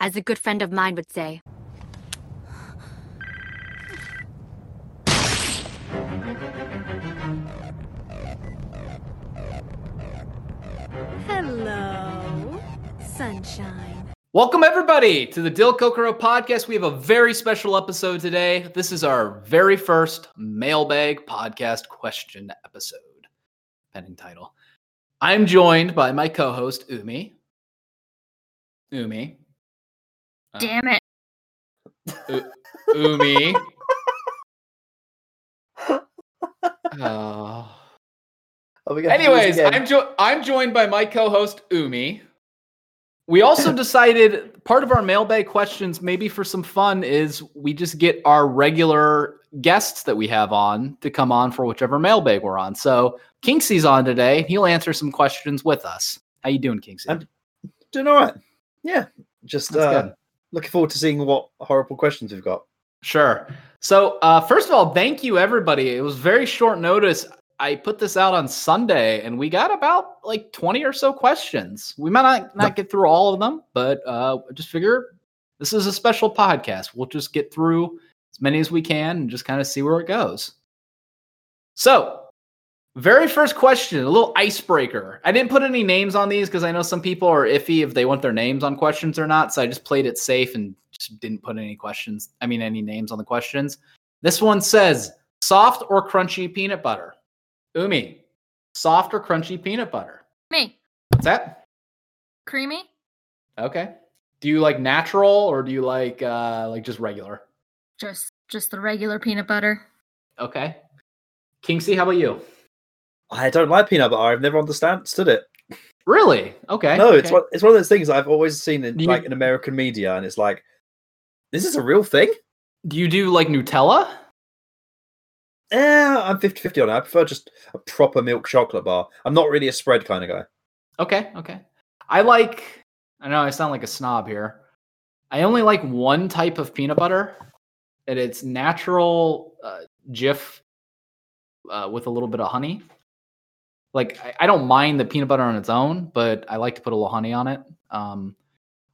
as a good friend of mine would say. Hello, sunshine. Welcome, everybody, to the DilKokoro podcast. We have a very special episode today. This is our very first mailbag podcast question episode, pending title. I'm joined by my co host, Umi. Umi. Uh, Damn it. U- Umi. Oh. Are we gonna do this Anyways. I'm jo- I'm joined by my co-host Umi. We also decided part of our mailbag questions, maybe for some fun, is we just get our regular guests that we have on to come on for whichever mailbag we're on. So Kinksy's on today. He'll answer some questions with us. How you doing, Kinksy? I'm- doing all right. Yeah, just That's uh, good. Looking forward to seeing what horrible questions we've got. Sure. So, uh, first of all, thank you, everybody. It was very short notice. I put this out on Sunday, and we got about like twenty or so questions. We might not not get through all of them, but uh, just figure this is a special podcast. We'll just get through as many as we can and just kind of see where it goes. So, very first question, a little icebreaker. I didn't put any names on these because I know some people are iffy if they want their names on questions or not. So I just played it safe and just didn't put any questions. I mean, any names on the questions. This one says soft or crunchy peanut butter. Umi, soft or crunchy peanut butter. Me. What's that? Creamy? Okay. Do you like natural or do you like uh like just regular? Just just the regular peanut butter. Okay. Kinksy, how about you? I don't like peanut butter. I've never understood it. Really? Okay. no, it's okay. one, it's one of those things I've always seen in You- like in American media, and it's like, this is a real thing. Do you do like Nutella? Yeah, I'm 50-50 on it. I prefer just a proper milk chocolate bar. I'm not really a spread kind of guy. Okay, okay. I like I know I sound like a snob here. I only like one type of peanut butter, and it's natural uh, Jif uh, with a little bit of honey. Like I, I don't mind the peanut butter on its own, but I like to put a little honey on it. Um,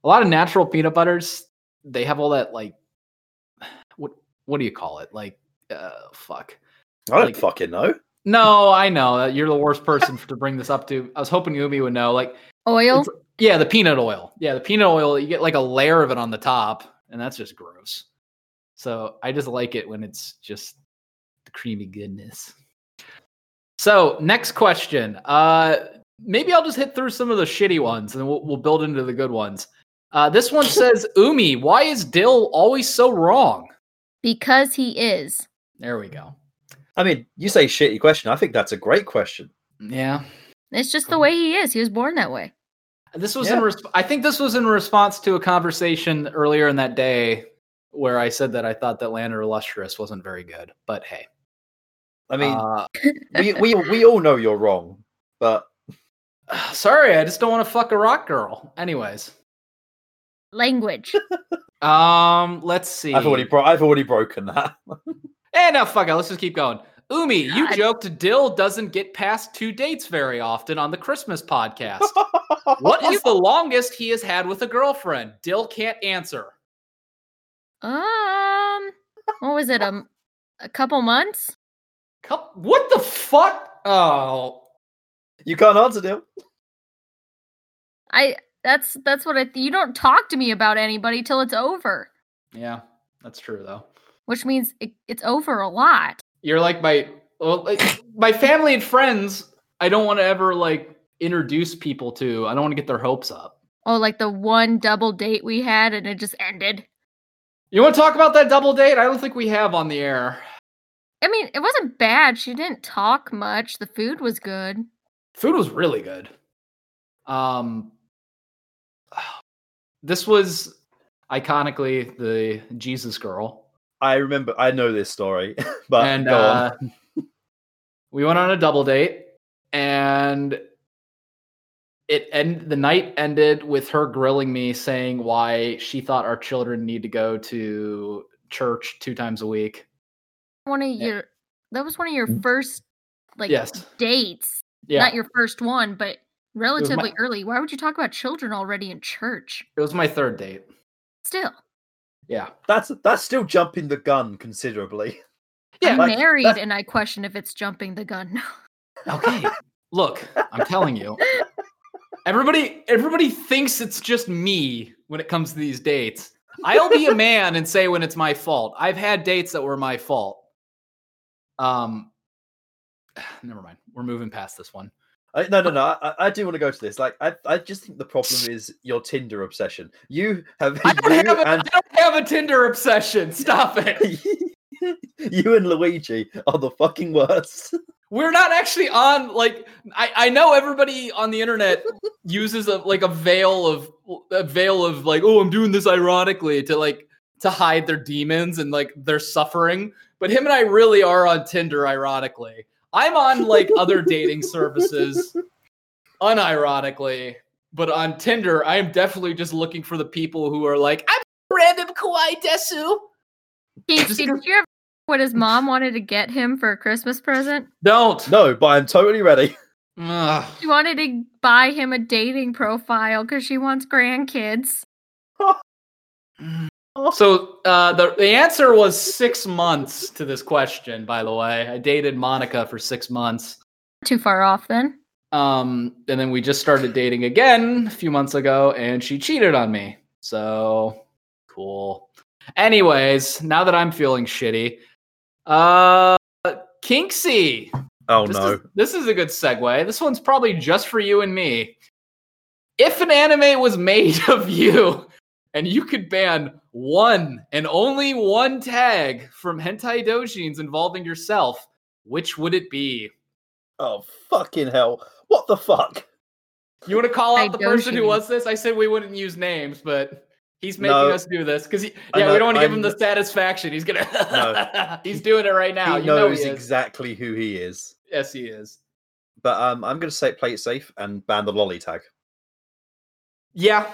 a lot of natural peanut butters, they have all that like what what do you call it? Like uh, fuck. I don't Like- fucking know. No, I know that you're the worst person to bring this up to. I was hoping Umi would know. Like Oil? yeah, the peanut oil. Yeah, the peanut oil. You get like a layer of it on the top, and that's just gross. So I just like it when it's just the creamy goodness. So next question. Uh, maybe I'll just hit through some of the shitty ones, and we'll, we'll build into the good ones. Uh, this one says, "Umi, why is Dil always so wrong?" Because he is. There we go. I mean, you say shitty question. I think that's a great question. Yeah, It's just the way he is. He was born that way. This was in Yeah. resp- I think this was in response to a conversation earlier in that day where I said that I thought that Land of the Lustrous wasn't very good. But hey, I mean, uh, we, we we all know you're wrong, but sorry, I just don't want to fuck a rock girl. Anyways, Language. um, let's see. I've already bro- I've already broken that. Eh, no, fuck it. Let's just keep going. Umi, you God. joked Dil doesn't get past two dates very often on the Christmas podcast. what is the longest he has had with a girlfriend? Dil can't answer. um what was it? Um a couple months? Cup- What the fuck? Oh, You can't answer, them. I that's that's what I you don't talk to me about anybody till it's over. yeah, that's true though. Which means it, it's over a lot. You're like my well, like, my family and friends. I don't want to ever like introduce people to. I don't want to get their hopes up. Oh, like the one double date we had and it just ended. You want to talk about that double date? I don't think we have on the air. I mean, it wasn't bad. She didn't talk much. The food was good. Food was really good. Um, this was iconically the Jesus girl, I remember. I know this story, but and go on. uh, we went on a double date, and it end the night ended with her grilling me, saying why she thought our children need to go to church two times a week. One of Yeah. your that was one of your Mm. first like yes, dates. yeah, Not your first one, but my- relatively early. Why would you talk about children already in church? it was my third date. Still, Yeah. That's that's still jumping the gun considerably. Yeah, I'm like, married that's- and I question if it's jumping the gun. Okay. Look, I'm telling you. Everybody everybody thinks it's just me when it comes to these dates. I'll be a man and say when it's my fault. I've had dates that were my fault. Um never mind. We're moving past this one. I, no, no, no. I, I do want to go to this. Like, I, I just think the problem is your Tinder obsession. You have I don't, have a, I and don't have a Tinder obsession. Stop it. you and Luigi are the fucking worst. We're not actually on like I, I know everybody on the internet uses a like a veil of a veil of like oh I'm doing this ironically to like to hide their demons and like their suffering. But him and I really are on Tinder ironically. I'm on like other dating services unironically, but on Tinder I am definitely just looking for the people who are like I'm random kawaii desu. Keith, Just did you ever what his mom wanted to get him for a Christmas present? Don't. No, but I'm totally ready. Ugh. She wanted to buy him a dating profile because she wants grandkids. So uh, the the answer was six months to this question. By the way, I dated Monica for six months, Too far off then. um, and then we just started dating again a few months ago, and she cheated on me. So cool. Anyways, now that I'm feeling shitty, uh, Kinksy. Oh This no. is, this is a good segue. This one's probably just for you and me. If an anime was made of you and you could ban one and only one tag from hentai doujins involving yourself, which would it be? Oh fucking hell! What the fuck? You want to call out the person who Doujin. was this? I said we wouldn't use names, but he's making No. us do this because yeah, know- we don't want to give him the satisfaction. He's gonna he's doing it right now. he you know knows he exactly who he is. yes, he is. But um, I'm going to say play it safe and ban the loli tag. Yeah,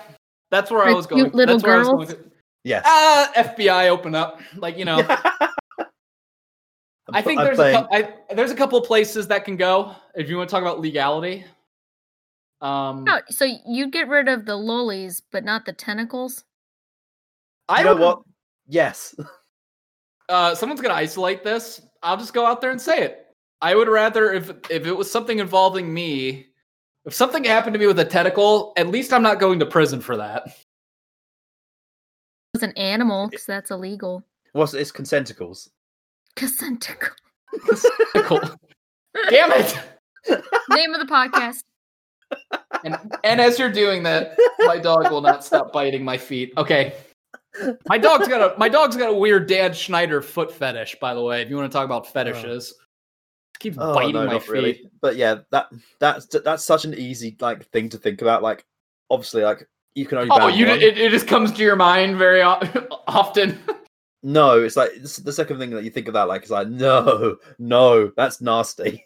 that's where I was going. cute little that's where I was girls? Going Yes. Ah, FBI open up. Like you know, I'm I pl- think I'm there's playing- a, cou- I, there's a couple of places that can go if you want to talk about legality. Um, No, so you'd get rid of the lolis, but not the tentacles. I you know would- what? Yes. Uh, someone's gonna isolate this. I'll just go out there and say it. I would rather if if it was something involving me, if something happened to me with a tentacle, at least I'm not going to prison for that. It's an animal because that's illegal. What's it's consenticles? Cause tentacle. Tentacle. Damn it! Name of the podcast. And and as you're doing that, my dog will not stop biting my feet. Okay. My dog's got a my dog's got a weird Dan Schneider foot fetish, by the way. If you want to talk about oh. fetishes. Keeps Oh biting no, my feet. really. But yeah, that that's that's such an easy like thing to think about. Like, obviously, like you can only. Oh, you one. it, it just comes to your mind very often. No, it's like it's the second thing that you think of that. Like, it's like no, no, that's nasty.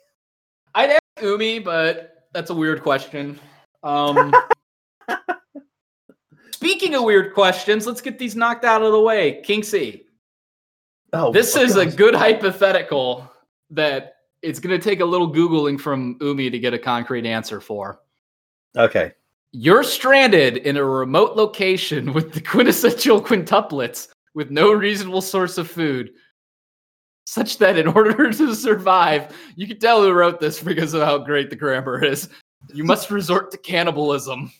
I'd ask Umi, but that's a weird question. Um, speaking of weird questions, let's get these knocked out of the way. Kinksy, Oh, this is a good hypothetical that it's going to take a little Googling from Umi to get a concrete answer for. okay. You're stranded in a remote location with the quintessential quintuplets with no reasonable source of food. Such that in order to survive, you can tell who wrote this because of how great the grammar is. You must resort to cannibalism.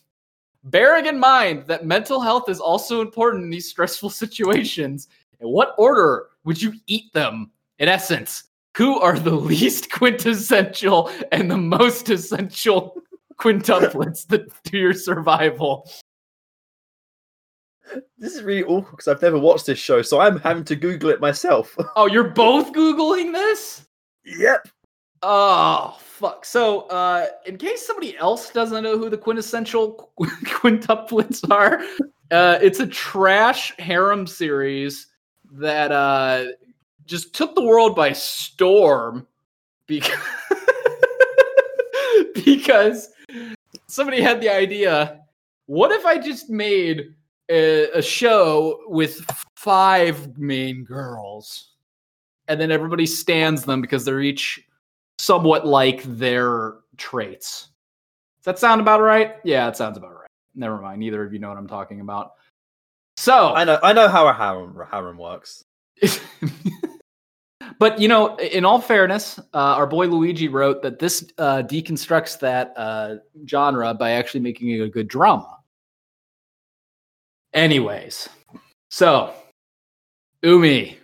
Bearing in mind that mental health is also important in these stressful situations, in what order would you eat them? In essence, who are the least quintessential and the most essential quintuplets that, to your survival? This is really awkward because I've never watched this show, so I'm having to Google it myself. Oh, you're both Googling this? yep. Oh, fuck. So, uh, in case somebody else doesn't know who the quintessential qu- quintuplets are, uh, it's a trash harem series that uh, just took the world by storm because, because somebody had the idea what if I just made a, a show with five main girls? And then everybody stands them because they're each somewhat like their traits. Does that sound about right? Yeah, it sounds about right. Never mind. Neither of you know what I'm talking about. So I know. I know how a harem harem works. but you know, in all fairness, uh, our boy Luigi wrote that this uh, deconstructs that uh, genre by actually making it a good drama. Anyways, so Umi,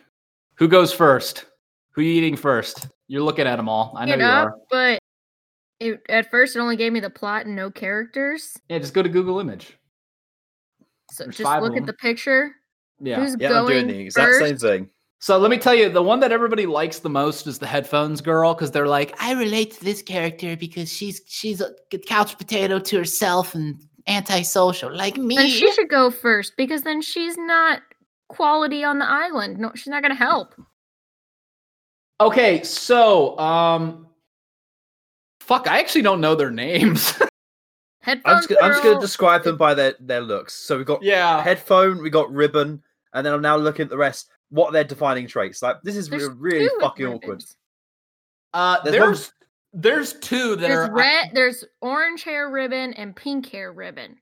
who goes first? Who you eating first? You're looking at them all. I know It you up, are. but it, at first it only gave me the plot and no characters. Yeah, just go to Google Image. So There's just look at the picture. Yeah. Who's Yeah, I'm doing the exact first? same thing. So let me tell you, the one that everybody likes the most is the headphones girl because they're like, I relate to this character because she's she's a couch potato to herself and antisocial like me. Then she should go first because then she's not quality on the island. No, she's not gonna help. okay, so um, fuck, I actually don't know their names. Headphones I'm just, gonna, I'm just going to describe them by their their looks. So we've got yeah, headphone, we got ribbon, and then I'm now looking at the rest. What are their defining traits? Like this is there's really two with fucking awkward. uh, There's one- there's there's two that There's are red. There's orange hair ribbon and pink hair ribbon,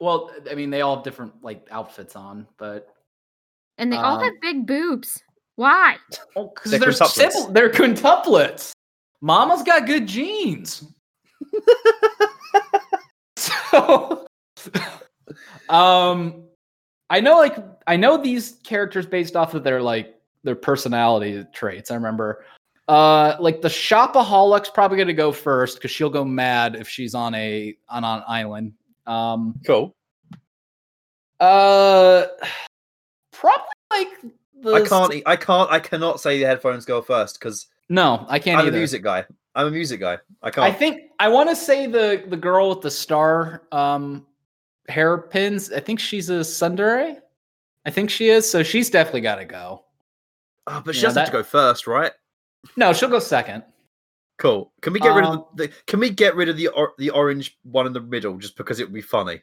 well, I mean, they all have different like outfits on, but and they all Um, have big boobs. Why? oh, because They're they're quintuplets. simple, they're quintuplets. Mama's got good genes. so um i know like i know these characters based off of their like their personality traits i remember uh like the shopaholic's probably gonna go first because she'll go mad if she's on a on an island um Cool. uh probably like the I can't. I can't. I cannot say the headphones go first because no i can't I'm either a music guy. I'm a music guy. I I can't. I think I want to say the the girl with the star um hairpins. I think she's a tsundere. I think she is. So she's definitely got to go. Oh, but she doesn't have to go first, right? No, she'll go second. Cool. Can we get rid of Um, the, the? Can we get rid of the or, the orange one in the middle just because it would be funny?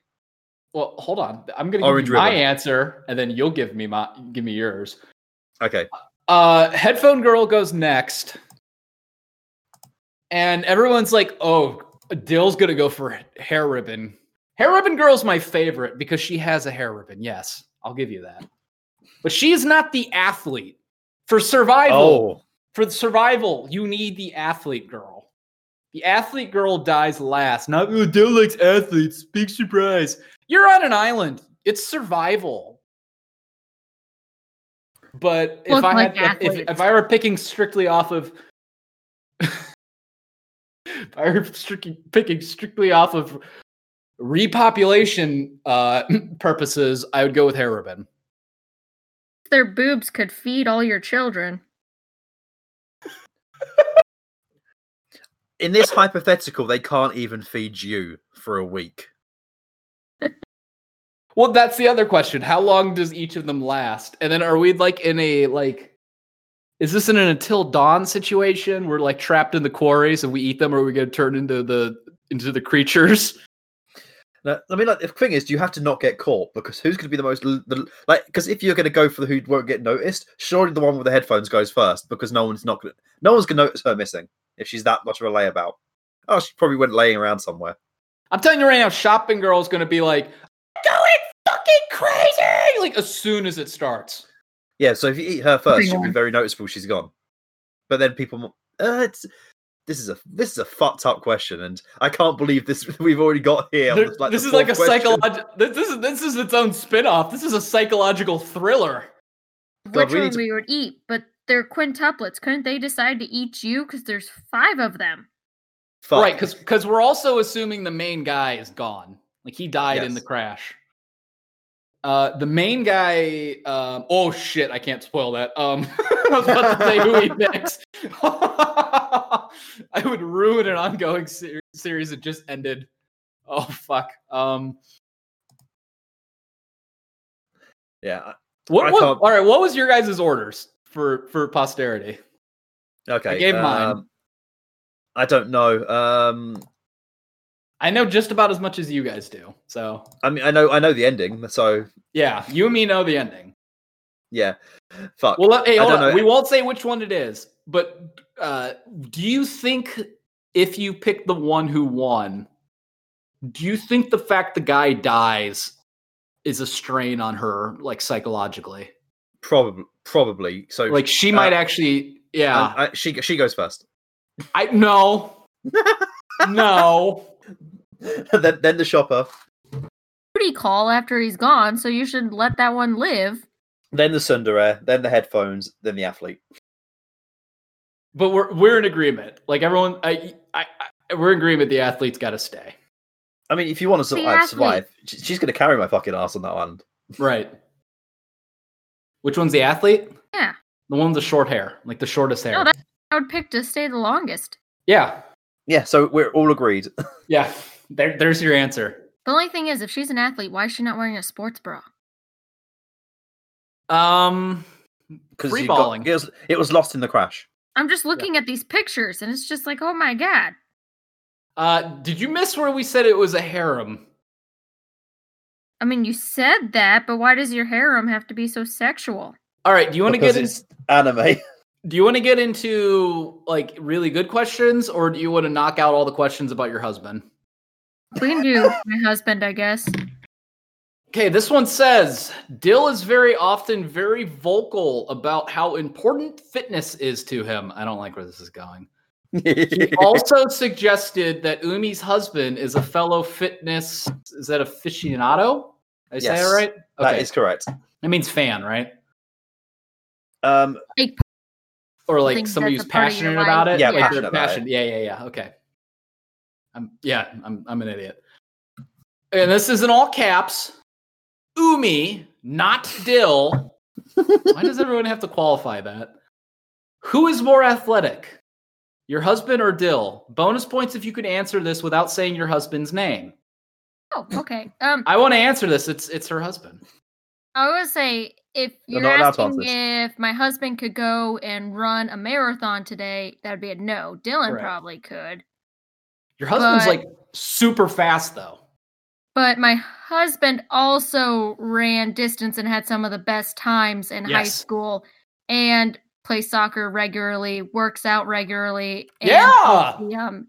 Well, hold on. I'm gonna Orange give you my answer, and then you'll give me my give me yours. Okay. Uh, headphone girl goes next, and everyone's like, "Oh, Dil's gonna go for hair ribbon." Hair ribbon girl's my favorite because she has a hair ribbon. Yes, I'll give you that. But she's not the athlete. For survival, Oh, for the survival, you need the athlete girl. The athlete girl dies last. Not oh, Dil likes athletes. Big surprise. You're on an island. It's survival. But if Look I like had, if, if, I were picking strictly off of, I were strictly picking strictly off of repopulation uh, purposes, I would go with hair ribbon. Their boobs could feed all your children. in this hypothetical, they can't even feed you for a week. Well, that's the other question. How long does each of them last? And then are we like in a like is this in an until dawn situation? We're like trapped in the quarries and we eat them or are we gonna turn into the into the creatures? Now, I mean, like the thing is, you have to not get caught because who's going to be the most the, like? Because if you're going to go for the who won't get noticed, surely the one with the headphones goes first because no one's not going to no one's going to notice her missing if she's that much of a layabout. Oh, she probably went laying around somewhere. I'm telling you right now, shopping girl is gonna be like going fucking crazy like as soon as it starts. Yeah, so if you eat her first, she'll be very noticeable. She's gone. But then people, mo- uh, it's this is a this is a fucked up question, and I can't believe this. We've already got here. There- the- like, this is like a psychological this, this is this is its own spin-off. This is a psychological thriller. God, Which we need one to- we would eat, but they're quintuplets. Couldn't they decide to eat you? Because there's five of them. Fuck. Right, because because we're also assuming the main guy is gone. Like he died in the crash. Uh, the main guy. Um, oh shit! I can't spoil that. Um, I was about to say who he picks. I would ruin an ongoing ser- series that just ended. Oh fuck. Um, yeah. What? What can't- all right. What was your guys' orders for for posterity? Okay. I gave mine. um, I don't know. Um, I know just about as much as you guys do. So I mean, I know I know the ending, so yeah, you and me know the ending. yeah. Fuck. Well, hey, hold on. know. we won't say which one it is, but uh, do you think if you pick the one who won, do you think the fact the guy dies is a strain on her, like psychologically. Probably, probably. So, Like she Uh, might actually, yeah. um, I- she she goes first. I no, no. then then the shopper. Booty call after he's gone, so you should let that one live. Then the tsundere. Then the headphones. Then the athlete. But we're we're in agreement. Like everyone, I, I, I we're in agreement. The athlete's got to stay. I mean, if you want to survive, survive. She's going to carry my fucking ass on that land. Right. Which one's the athlete? Yeah. The one with the short hair, like the shortest hair. No, that I would pick to stay the longest. yeah, Yeah. So we're all agreed. yeah. There, there's your answer. The only thing is, if she's an athlete, why is she not wearing a sports bra? Um, Because Free balling. It was, it was lost in the crash. I'm just looking at these pictures, and it's just like, oh my god. uh, did you miss where we said it was a harem? I mean, you said that, but why does your harem have to be so sexual? All right. Do you want to get in, it's anime. Do you want to get into like really good questions, or do you want to knock out all the questions about your husband? We can do my husband, I guess. Okay, this one says Dil is very often very vocal about how important fitness is to him. I don't like where this is going. He also suggested that Umi's husband is a fellow fitness. Is that aficionado? I say Yes, that right? That is correct. That means fan, right? Um, Like, Or like somebody who's a part of your passionate about it. Yeah, like passionate they're about it. Yeah, yeah, yeah. Okay. I'm yeah, I'm I'm an idiot. And this is in all caps. Umi, not Dil. Why does everyone have to qualify that? Who is more athletic? Your husband or Dil? Bonus points if you could answer this without saying your husband's name. oh, okay. Um, I want to answer this. It's it's her husband. I would say if You're you're not allowed to asking if my husband could go and run a marathon today, that'd be a no. Dylan Correct. probably could. Your husband's But- like super fast though. But my husband also ran distance and had some of the best times in high school and plays soccer regularly, works out regularly, and Yeah! he, um,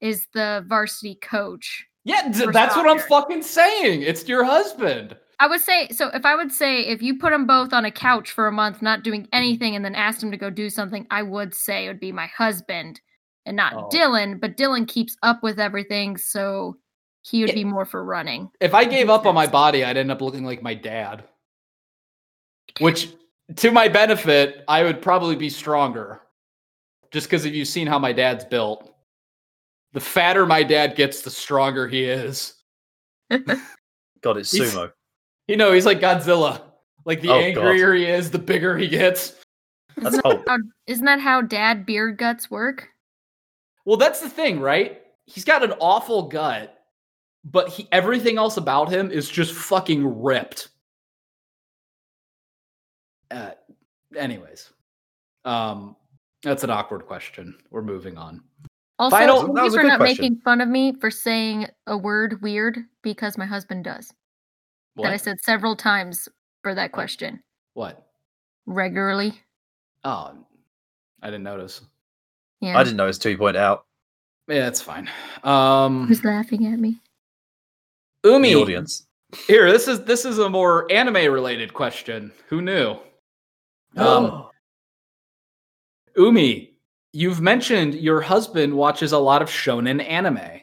is the varsity coach. Yeah, that's what I'm fucking saying. It's your husband. I would say so. If I would say if you put them both on a couch for a month, not doing anything, and then asked him to go do something, I would say it would be my husband and not Oh. Dylan. But Dylan keeps up with everything, so he would Yeah. be more for running. If I gave up on my body, I'd end up looking like my dad. Which, to my benefit, I would probably be stronger. Just because if you've seen how my dad's built, the fatter my dad gets, the stronger he is. God, it's He's- sumo. You know, he's like Godzilla. Like the Oh, God. angrier he is, the bigger he gets. That's oh. isn't, that how, isn't that how dad beard guts work? Well, that's the thing, right? He's got an awful gut, but he everything else about him is just fucking ripped. Uh, anyways, um, that's an awkward question. We're moving on. Also, Final, thank you for not question. making fun of me for saying a word weird because my husband does. What? That I said several times for that question what? regularly. Oh, I didn't notice. Yeah. I didn't know it's two point out. Yeah, it's fine. Um, Who's laughing at me? Umi, The audience. here. This is this is a more anime related question. Who knew? Um, Umi, you've mentioned your husband watches a lot of shonen anime.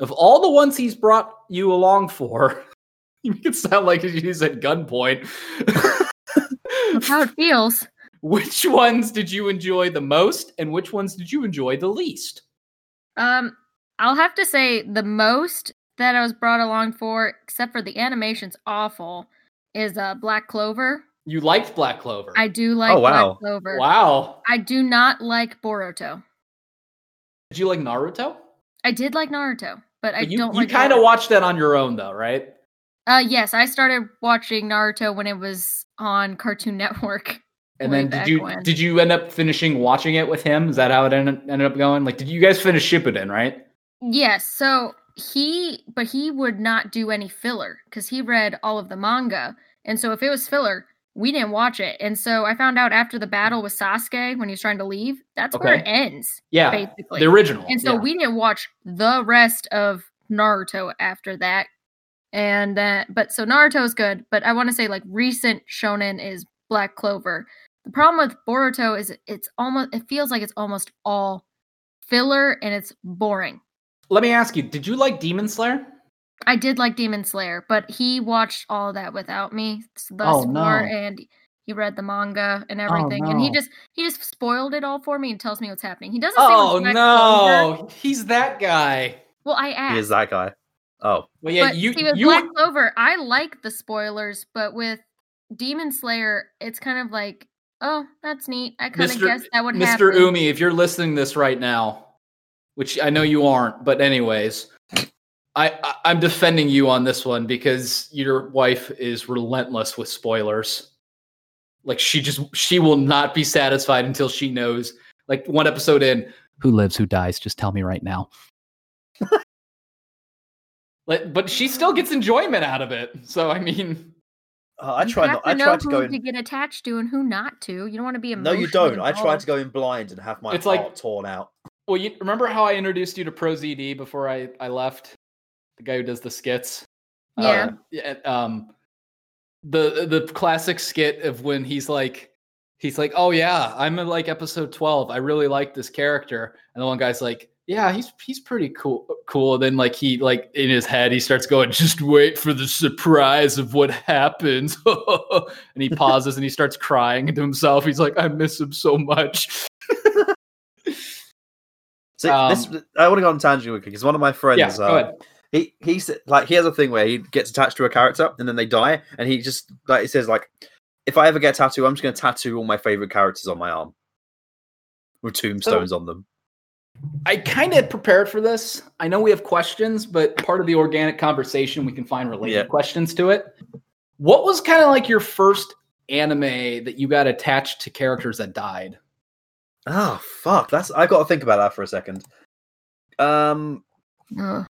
Of all the ones he's brought you along for, you make it sound like he's at gunpoint. That's how it feels. Which ones did you enjoy the most, and which ones did you enjoy the least? Um, I'll have to say the most that I was brought along for, except for the animation's awful, is uh Black Clover. You liked Black Clover. I do like Oh, wow. Black Clover. wow. I do not like Boruto. Did you like Naruto? I did like Naruto, but I you don't you like kind of watched that on your own, though, right? Uh yes, I started watching Naruto when it was on Cartoon Network. And way then did you when. did you end up finishing watching it with him? Is that how it ended, ended up going? Like, did you guys finish Shippuden, right? Yes, so he but he would not do any filler because he read all of the manga. And so if it was filler, we didn't watch it. And so I found out after the battle with Sasuke when he was trying to leave, that's where it ends, Yeah, basically. the original. and so yeah. we didn't watch the rest of Naruto after that. And that, but so Naruto's good, but I want to say like recent shonen is Black Clover. The problem with Boruto is it's almost it feels like it's almost all filler and it's boring. Let me ask you, did you like Demon Slayer? I did like Demon Slayer, but he watched all of that without me thus Oh, far, no. and he read the manga and oh, everything, and he just he just spoiled it all for me and tells me what's happening. He doesn't say Oh what's Clover. no, he's that guy. Well, I asked. He is that guy. Oh, Well, yeah, but you see, with you Black Clover, I like the spoilers, but with Demon Slayer, it's kind of like, oh, that's neat. I kind of guessed that would Mr. happen. Mr. Umi, if you're listening to this right now, which I know you aren't, but anyways, I, I I'm defending you on this one because your wife is relentless with spoilers. Like she just she will not be satisfied until she knows. Like one episode in, who lives, who dies? Just tell me right now. like, but she still gets enjoyment out of it. So I mean, uh, I You try not. to I know try to who go to get attached to and who not to. You don't want to be No, you don't. I try to go in blind and have my It's heart like- torn out. well, you remember how I introduced you to Pro ZD before I I left? The guy who does the skits. Yeah. Uh, yeah. Um, the the classic skit of when he's like, he's like, "Oh yeah, I'm in like episode twelve. I really like this character," and the one guy's like, "Yeah, he's he's pretty cool." Cool. Then like he like in his head he starts going, "Just wait for the surprise of what happens," and he pauses and he starts crying to himself. He's like, "I miss him so much." See, Um, this I want to go on tangent quickly because one of my friends, yeah, go uh, ahead. he he's like he has a thing where he gets attached to a character and then they die, and he just like he says like, if I ever get a tattoo, I'm just going to tattoo all my favorite characters on my arm with tombstones on them. I kind of prepared for this. I know we have questions, but part of the organic conversation, we can find related Yeah. questions to it. What was kind of like your first anime that you got attached to characters that died? Oh fuck, that's I got to think about that for a second. Um, Ugh.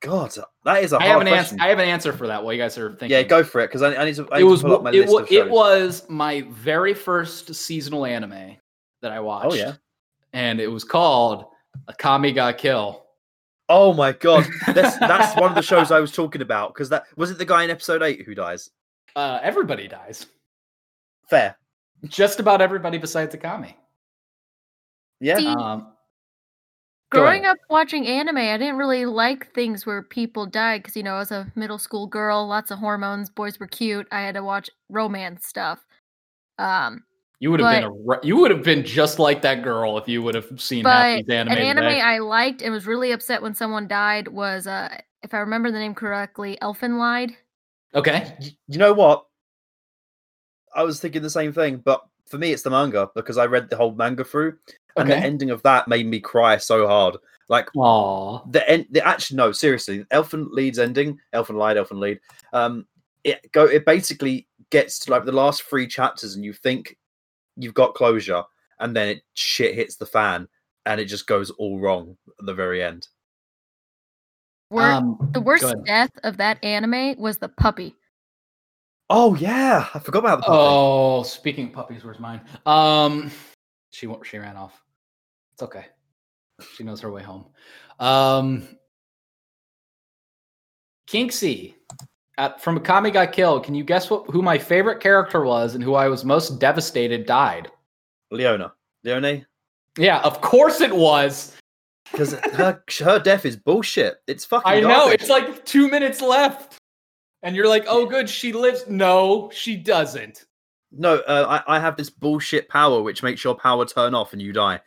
God, that is a I hard have an answer. question. I have an answer for that. While you guys are thinking, yeah, go for it because I, I need to. I it need was to pull up my it, list wa- of it was my very first seasonal anime that I watched. Oh yeah. And it was called Akame ga Kill. Oh my god, that's that's one of the shows I was talking about because that was it. The guy in episode eight who dies. Uh, everybody dies. Fair. Just about everybody besides Akame. Yeah. See, Um, Growing up watching anime, I didn't really like things where people died because, you know, as a middle school girl, lots of hormones, boys were cute. I had to watch romance stuff. Um, You would have been a you would have been just like that girl if you would have seen half but these anime. an anime today. I liked and was really upset when someone died was, uh, if I remember the name correctly, Elfen Lied. okay, Y- you know what? I was thinking the same thing, but for me, it's the manga because I read the whole manga through, and the ending of that made me cry so hard. Like Aw. the end, the actually no, seriously, Elfin Lead's ending, Elfen Lied, Elfin Lead. Um, it go, it basically gets to like the last three chapters, and you think you've got closure, and then it shit hits the fan, and it just goes all wrong at the very end. Wor- Um, the worst death of that anime was the puppy. Oh yeah, I forgot about the puppy. Oh, speaking of puppies, where's mine? Um, she wa- she ran off. It's okay. She knows her way home. Um, Kinksy, at, from Akame Got Killed. Can you guess what who my favorite character was and who I was most devastated died? Leona, Leone, Yeah, of course it was. because her her death is bullshit. It's fucking. I know it's like two minutes left, and you're like, "Oh, good, she lives." No, she doesn't. No, uh, I, I have this bullshit power which makes your power turn off and you die.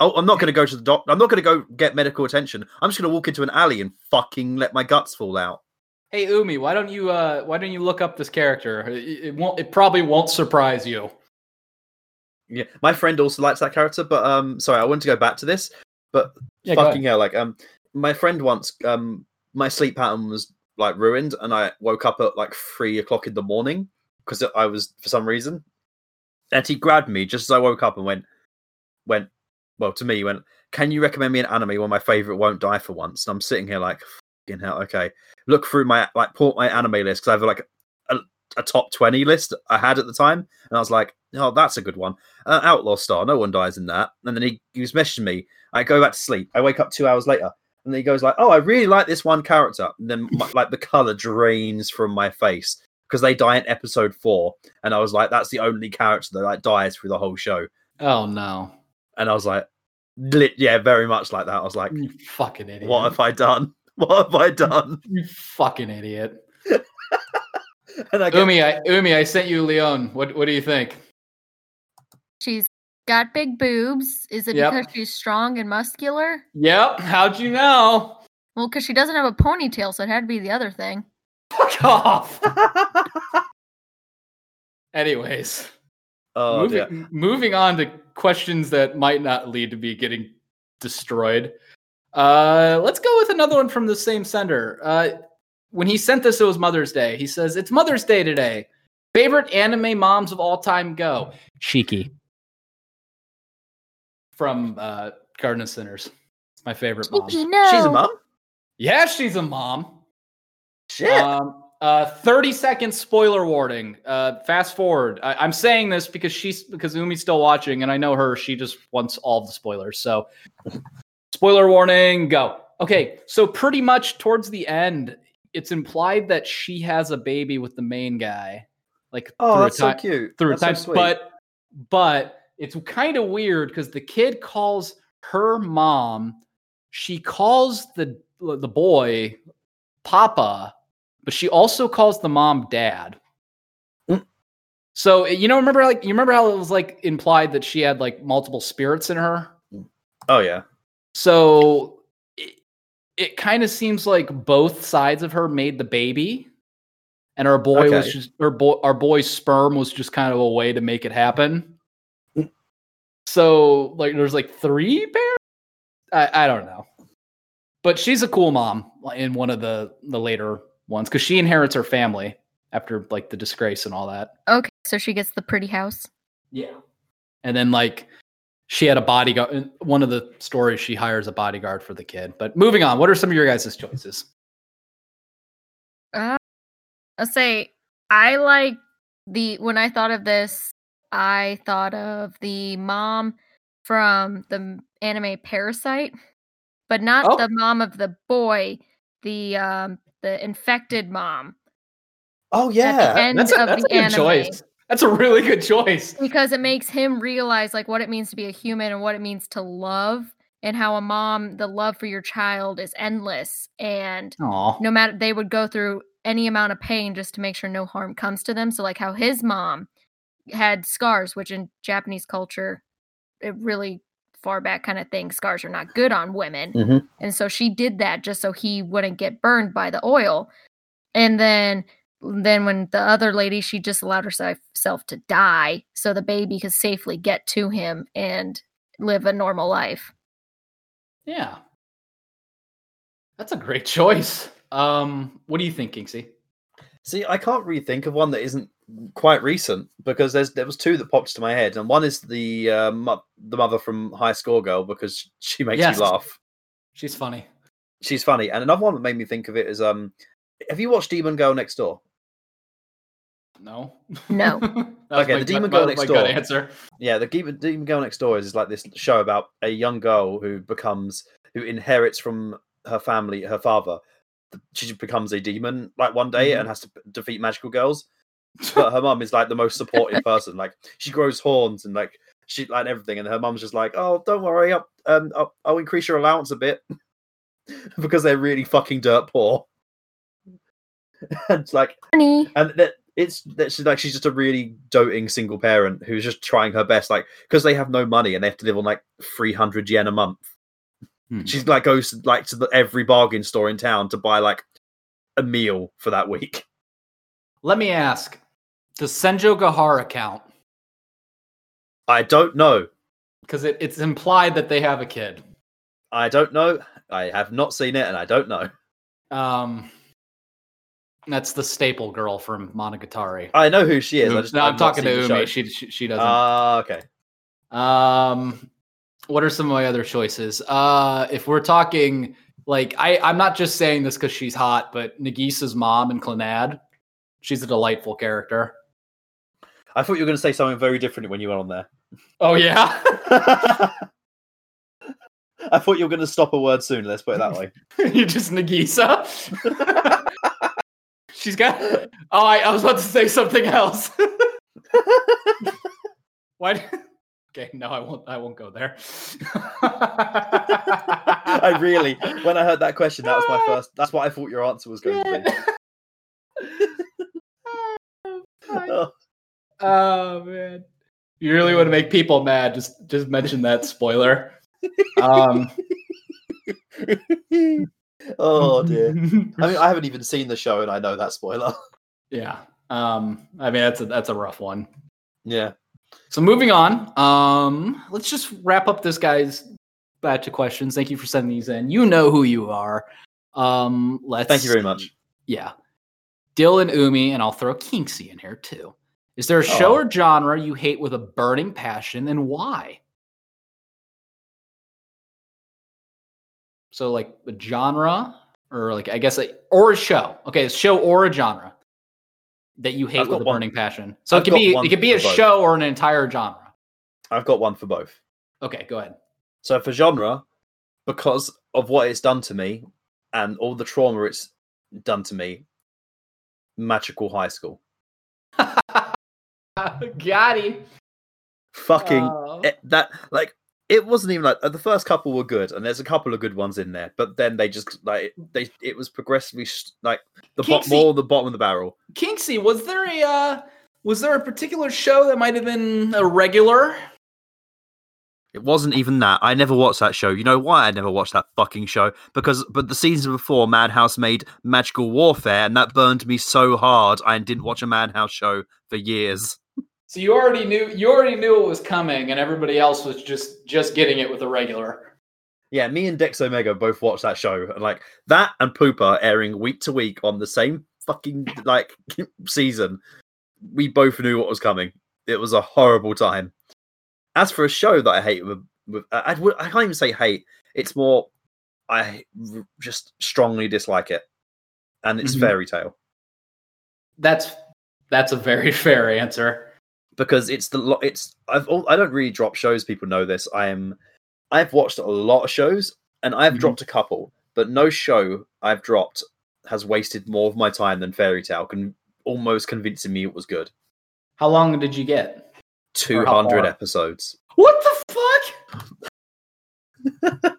Oh, I'm not going to go to the doctor. I'm not going to go get medical attention. I'm just going to walk into an alley and fucking let my guts fall out. Hey Umi, why don't you uh why don't you look up this character? It, it won't it probably won't surprise you. Yeah, my friend also likes that character, but um, sorry, I want to go back to this, but Yeah, fucking hell, like um, my friend once um, my sleep pattern was like ruined, and I woke up at like three o'clock in the morning because I was for some reason, and he grabbed me just as I woke up and went, went, well to me he went, can you recommend me an anime where my favorite won't die for once? And I'm sitting here like, fucking hell, okay, look through my like pull up my anime list because I have like a, a top twenty list I had at the time, and I was like, oh, that's a good one. Uh, Outlaw Star, no one dies in that. And then he, he was messaging me. I go back to sleep. I wake up two hours later. And then he goes like, "Oh, I really like this one character." And then my, like the color drains from my face because they die in episode four, and I was like, "That's the only character that like dies through the whole show." Oh no. And I was like, lit, "Yeah, very much like that." I was like, You fucking idiot. "What have I done? What have I done?" You fucking idiot. And I get, Umi, I Umi, I sent you Leon. What what do you think? She's got big boobs. Is it Yep. because she's strong and muscular? Yep. How'd you know? Well, because she doesn't have a ponytail, so it had to be the other thing. Fuck off. Anyways, oh moving, dear. moving on to questions that might not lead to me getting destroyed. Uh, let's go with another one from the same sender. Uh, when he sent this, it was Mother's Day. He says, It's Mother's Day today. Favorite anime moms of all time go. Shiki. From uh, Garden of Sinners. My favorite mom. No. She's a mom? Yeah, she's a mom. Shit. Um, uh, 30 second spoiler warning. Uh, fast forward. I, I'm saying this because she's because Umi's still watching, and I know her. She just wants all the spoilers. So, spoiler warning. Go. Okay. So pretty much towards the end, it's implied that she has a baby with the main guy, like oh, through that's a so cute. through That's a time. so sweet. but but it's kind of weird because the kid calls her mom. She calls the the boy Papa, but she also calls the mom Dad. Mm. So you know, remember like you remember how it was like implied that she had like multiple spirits in her. oh yeah. So it, it kind of seems like both sides of her made the baby, and our boy was just her boy. Our boy's sperm was just kind of a way to make it happen. Mm. So like, there's like three pairs. I, I don't know, but she's a cool mom in one of the the later ones because she inherits her family after like the disgrace and all that. Okay, so she gets the pretty house. Yeah. And then like she had a bodyguard one of the stories she hires a bodyguard for the kid. But moving on, what are some of your guys' choices? Uh, I'll say I like the when I thought of this, I thought of the mom from the anime Parasyte, but not Oh. the mom of the boy, the um the infected mom. Oh At the yeah. end That's a, of that's a the good anime. choice. That's a really good choice. because it makes him realize like what it means to be a human and what it means to love and how a mom the love for your child is endless and Aw. no matter they would go through any amount of pain just to make sure no harm comes to them so like how his mom had scars which in japanese culture it really far back kind of thing scars are not good on women Mhm. and so she did that just so he wouldn't get burned by the oil and then then when the other lady she just allowed herself to die so the baby could safely get to him and live a normal life Yeah. That's a great choice. Um, what do you think, Kinksy? See, I can't really think of one that isn't quite recent because there's there was two that popped to my head, and one is the uh, mo- the mother from High Score Girl because she makes Yes. me laugh. She's funny. She's funny, and another one that made me think of it is um, have you watched Demon Girl Next Door? No. No. Okay, the Demon my- Girl my Next gut Door. answer. Yeah, the Demon, Demon Girl Next Door is like this show about a young girl who becomes who inherits from her family, her father. She just becomes a demon like one day and has to defeat magical girls. But her mom is like the most supportive person. Like she grows horns and like she like everything, and her mom's just like, "Oh, don't worry, I'll, um, I'll, I'll increase your allowance a bit," because they're really fucking dirt poor. and it's like Honey. and that it's that she's like she's just a really doting single parent who's just trying her best like because they have no money and they have to live on like 300 yen a month Hmm. she's like goes like to the, every bargain store in town to buy like a meal for that week Let me ask: Does Senjougahara count? i don't know Because it, it's implied that they have a kid. i don't know i have not seen it and i don't know Um, that's the staple girl from Monogatari. i know who she is I Umi- just, no, I've I'm talking to. Umi. She, she she doesn't. ah okay Um, what are some of my other choices? Uh, if we're talking like I, I'm not just saying this because she's hot, but Nagisa's mom in Clannad, she's a delightful character. i thought you were going to say something very different when you went on there Oh yeah, I thought you were going to stop a word soon. Let's put it that way. You're just Nagisa. She's got. Oh, I, I was about to say something else. Why? Okay, no, I won't. I won't go there. I really, when I heard that question, that was my first. That's what I thought your answer was going to be. Oh, Oh man, you really want to make people mad? Just just mention that spoiler. Um, oh dear. I mean, I haven't even seen the show, and I know that spoiler. yeah. Um, I mean that's a that's a rough one. Yeah. So moving on, um, let's just wrap up this guy's batch of questions. Thank you for sending these in. You know who you are. Um, let's. Thank you very much. Yeah, Dil and Umi, and I'll throw Kinksy in here too. Is there a show Oh. or genre you hate with a burning passion, and why? So, like a genre, or like I guess, like, or a show. Okay, a show or a genre that you hate I've with a one- burning passion. So I've it could be it could be a both. show or an entire genre. I've got one for both. Okay, go ahead. So for genre, because of what it's done to me and all the trauma it's done to me, Magical High School. Got him. Fucking Oh. it, that like it wasn't even like the first couple were good and there's a couple of good ones in there but then they just like they it was progressively sh- like the bot more the bottom of the barrel. Kinksy, was there a uh, was there a particular show that might have been a regular? it wasn't even that. I never watched that show. You know why i never watched that fucking show? Because but the season before madhouse made magical warfare and that burned me so hard i didn't watch a madhouse show for years So you already knew you already knew it was coming, and everybody else was just just getting it with Irregular. yeah me and dex omega both watched that show and like that and pooper airing week to week on the same fucking like season we both knew what was coming it was a horrible time as for a show that i hate with, with I, I can't even say hate it's more i r- just strongly dislike it and it's Mhm. Fairy Tail That's that's a very fair answer. Because it's the lot. it's I've al- I don't really drop shows. People know this. I am I've watched a lot of shows and I've Mhm. dropped a couple, but no show I've dropped has wasted more of my time than Fairy Tail. Can almost convincing me it was good. How long did you get? Two hundred episodes. What the fuck?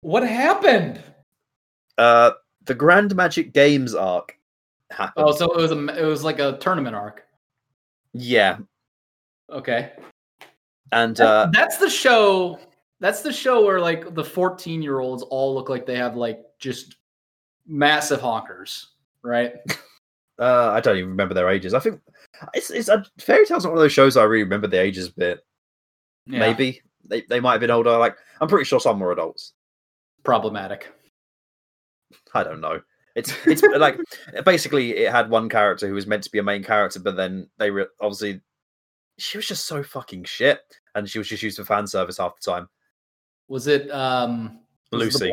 what happened? Uh, the Grand Magic Games arc happened. Oh, so it was a it was like a tournament arc. yeah, Okay. and That- uh, that's the show. That's the show where like the 14 year olds all look like they have like just massive honkers, right? uh, I don't even remember their ages. I think it's it's uh, Fairy Tail's not one of those shows I really remember the ages a bit. Yeah, Maybe they they might have been older. Like I'm pretty sure some were adults. problematic. I don't know. It's it's like basically it had one character who was meant to be a main character, but then they re- obviously she was just so fucking shit, and she was just used for fan service half the time. Was it um was it Lucy.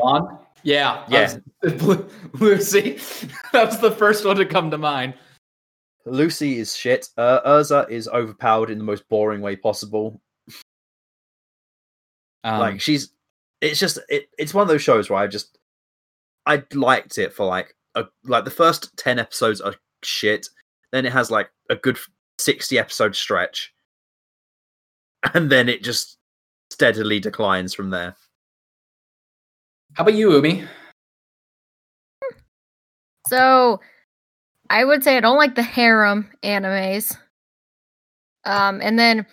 Yeah, Yeah. was- Lucy. that was the first one to come to mind. Lucy is shit. Uh, Erza is overpowered in the most boring way possible. Um, like she's, it's just it, it's one of those shows where I just I liked it for like a like the first ten episodes are shit. Then it has like a good sixty episode stretch, and then it just steadily declines from there. how about you, Umi? So I would say I don't like the harem animes. Um, and then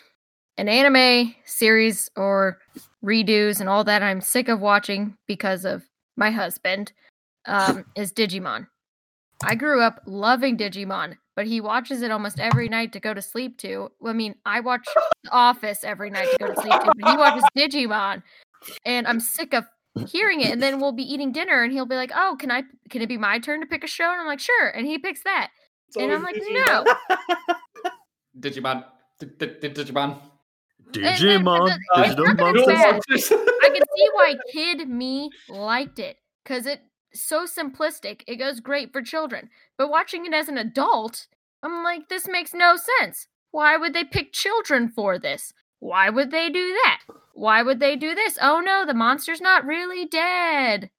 an anime series or redos and all that I'm sick of watching because of my husband um, is Digimon. I grew up loving Digimon, but he watches it almost every night to go to sleep to. I mean, I watch The Office every night to go to sleep to, but he watches Digimon, and I'm sick of hearing it. And then we'll be eating dinner, and he'll be like, "Oh, can I? Can it be my turn to pick a show?" And I'm like, "Sure," and he picks that, and I'm like, "No." Digimon. D- d- d- Digimon. Digimon, digital monsters. I can see why kid me liked it because it's so simplistic. It goes great for children. But watching it as an adult, I'm like, this makes no sense. Why would they pick children for this? why would they do that? Why would they do this? Oh no, the monster's not really dead.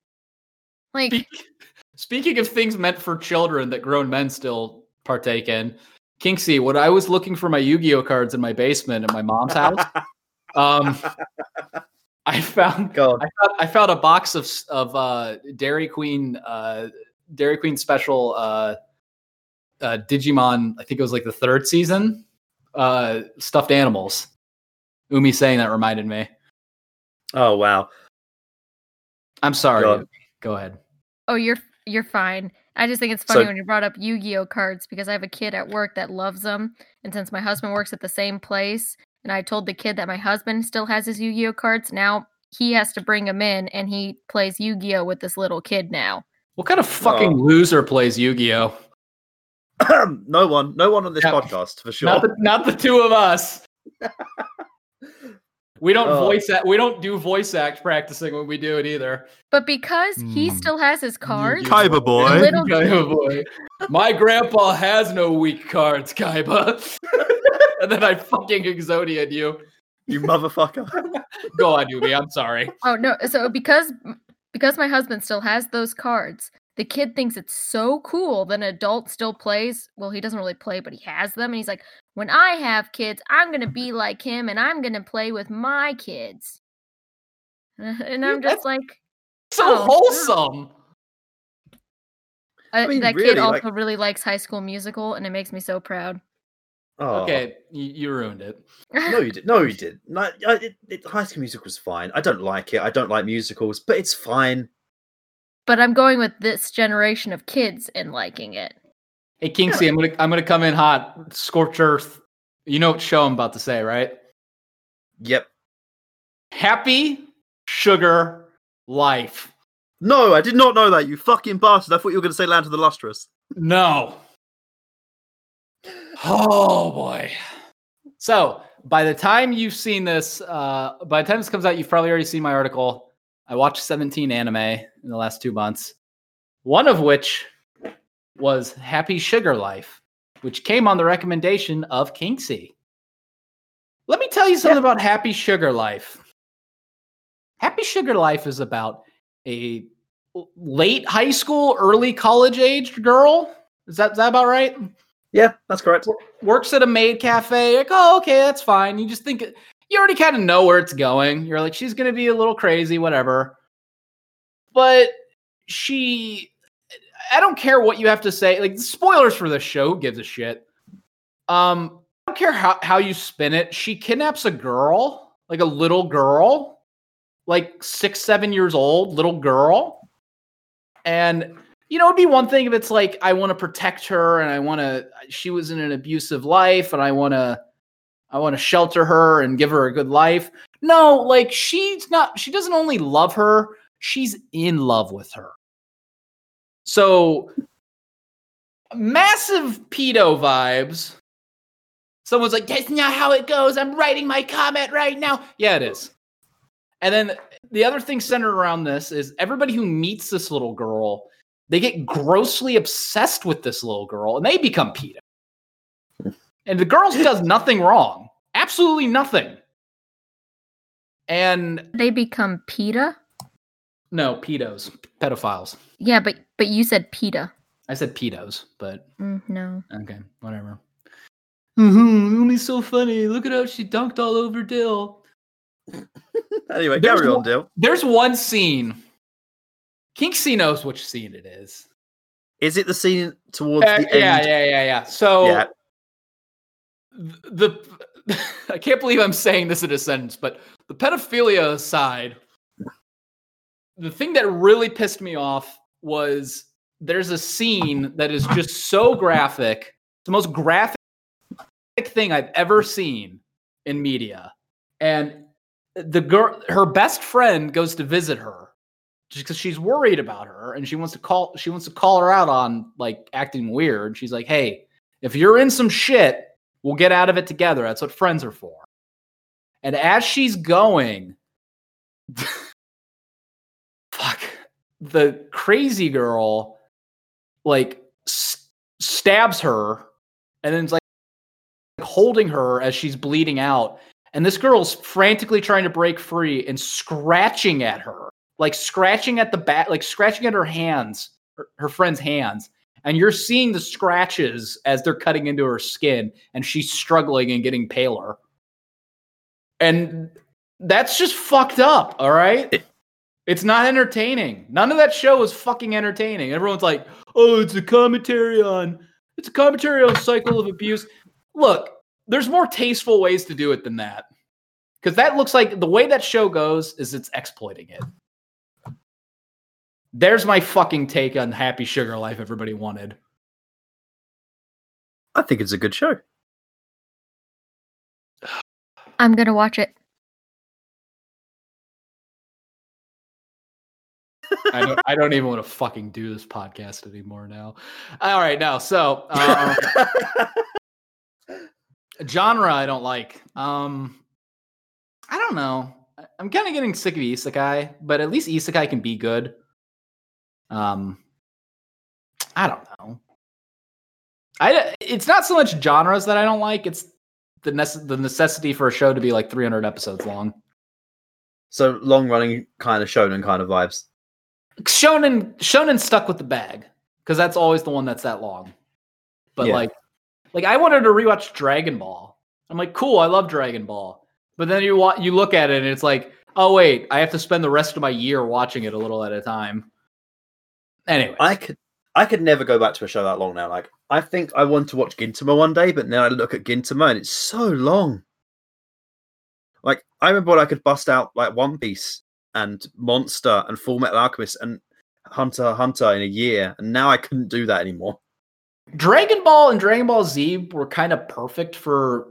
Like, Speak- Speaking of things meant for children that grown men still partake in, Kinksy, when I was looking for my Yu-Gi-Oh cards in my basement at my mom's house, um, I found God. I found, I found a box of of uh, Dairy Queen uh, Dairy Queen special uh, uh, Digimon. I think it was like the third season uh, stuffed animals. Umi saying that reminded me. Oh wow. I'm sorry. God. Go ahead. oh, you're you're fine. I just think it's funny So- when you brought up Yu-Gi-Oh cards because I have a kid at work that loves them, and since my husband works at the same place, and I told the kid that my husband still has his Yu-Gi-Oh cards, now he has to bring them in, and he plays Yu-Gi-Oh with this little kid now. What kind of fucking Oh. loser plays Yu-Gi-Oh? no one, no one on this Yeah. podcast for sure. Not the not the two of us. we don't Oh. voice act. We don't do voice act practicing when we do it either. But because he Hmm. still has his cards, Kaiba boy. Little- Kaiba boy. My grandpa has no weak cards, Kaiba. and then I fucking exodiated you. you motherfucker. Go on, Yubi. I'm sorry. Oh no! So because because my husband still has those cards, the kid thinks it's so cool that an adult still plays. Well, he doesn't really play, but he has them, and he's like, "When I have kids, I'm gonna be like him, and I'm gonna play with my kids." And I'm that's- just like, So Oh, wholesome. uh, mean, that really, kid like- also really likes High School Musical, and it makes me so proud. Oh. Okay, you, you ruined it. No, you did. No, you did. No, I- it, it, High School Musical was fine. I don't like it. I don't like musicals, but it's fine. but I'm going with this generation of kids and liking it. Hey, Kinksy, I'm gonna I'm gonna come in hot, scorch earth. You know what show I'm about to say, right? Yep. Happy sugar life. No, I did not know that. You fucking bastard. I thought you were going to say Land of the Lustrous. No. Oh boy. So by the time you've seen this, uh, by the time this comes out, you've probably already seen my article. I watched 17 anime in the last two months, one of which was Happy Sugar Life, which came on the recommendation of Kinksy. Let me tell you something about Happy Sugar Life. Happy Sugar Life is about a late high school, early college aged girl. Is that, is that about right? Yeah, that's correct. works at a maid cafe. Like, oh, okay, that's fine. You just think you already kind of know where it's going. You're like, she's gonna be a little crazy, whatever. But she, I don't care what you have to say. Like spoilers for the show. Gives a shit? Um, I don't care how how you spin it. She kidnaps a girl, like a little girl, like six, seven years old, little girl, and you know, it'd be one thing if it's like I want to protect her and I want to. She was in an abusive life, and I want to. I want to shelter her and give her a good life. No, like she's not. She doesn't only love her; she's in love with her. So, massive pedo vibes. Someone's like, "That's not how it goes." I'm writing my comment right now. Yeah, it is. And then the other thing centered around this is everybody who meets this little girl they get grossly obsessed with this little girl and they become pedo. And the girl does nothing wrong. Absolutely nothing. And They become PETA. no, pedos, pedophiles. Yeah, but but you said PETA. I said pedos, but Mm, no. okay, whatever. Mm-hmm, only so funny. Look at how she dunked all over Dil. Anyway, There's carry on, one- Dil. There's one scene. Kinksy knows which scene it is. Is it the scene towards Uh, the end? yeah, yeah, yeah, yeah. So Yeah. the I can't believe I'm saying this in a sentence, but the pedophilia aside, the thing that really pissed me off was there's a scene that is just so graphic. It's the most graphic thing I've ever seen in media. And the girl her best friend goes to visit her just because she's worried about her and she wants to call she wants to call her out on like acting weird. She's like, "Hey, if you're in some shit, we'll get out of it together. That's what friends are for." And as she's going, the crazy girl like stabs her and then's like holding her as she's bleeding out and this girl's frantically trying to break free and scratching at her, like scratching at the back, like scratching at her hands, her, her friend's hands. And you're seeing the scratches as they're cutting into her skin, and she's struggling and getting paler. And that's just fucked up, all right? It- It's not entertaining. None of that show is fucking entertaining. Everyone's like, "Oh, it's a commentary on it's a commentary on cycle of abuse." Look, there's more tasteful ways to do it than that. Cuz that looks like the way that show goes is it's exploiting it. There's my fucking take on Happy Sugar Life everybody wanted. I think it's a good show. I'm gonna watch it. I don't I don't even want to fucking do this podcast anymore now. All right, now so um, genre I don't like. Um I don't know. I'm kind of getting sick of isekai, but at least isekai can be good. Um I don't know. I it's not so much genres that I don't like, it's the nece- the necessity for a show to be like 300 episodes long. so long running kind of shonen kind of vibes. Shonen Shonen stuck with the bag because that's always the one that's that long. But Yeah. like, like I wanted to rewatch Dragon Ball. I'm like, cool, I love Dragon Ball. But then you wa- you look at it and it's like, oh wait, I have to spend the rest of my year watching it a little at a time. Anyway, I could I could never go back to a show that long now. Like I think I want to watch Gintama one day, but now I look at Gintama and it's so long. Like I remember when I could bust out like One Piece and Monster and Full Metal Alchemist and Hunter Hunter in a year, and now I couldn't do that anymore. Dragon Ball and Dragon Ball Z were kind of perfect for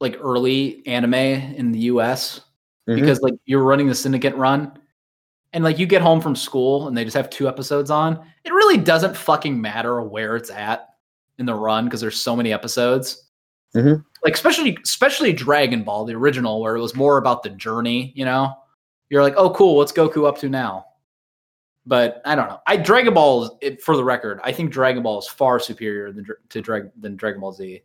like early anime in the US Mhm. because like you're running the syndicate run and like you get home from school and they just have two episodes on. It really doesn't fucking matter where it's at in the run because there's so many episodes. Mhm. Like especially especially Dragon Ball, the original, where it was more about the journey, you know? You're like, oh cool, what's Goku up to now? But I don't know. I Dragon Ball, is- it, for the record, I think Dragon Ball is far superior than to Drag, than Dragon Ball Z.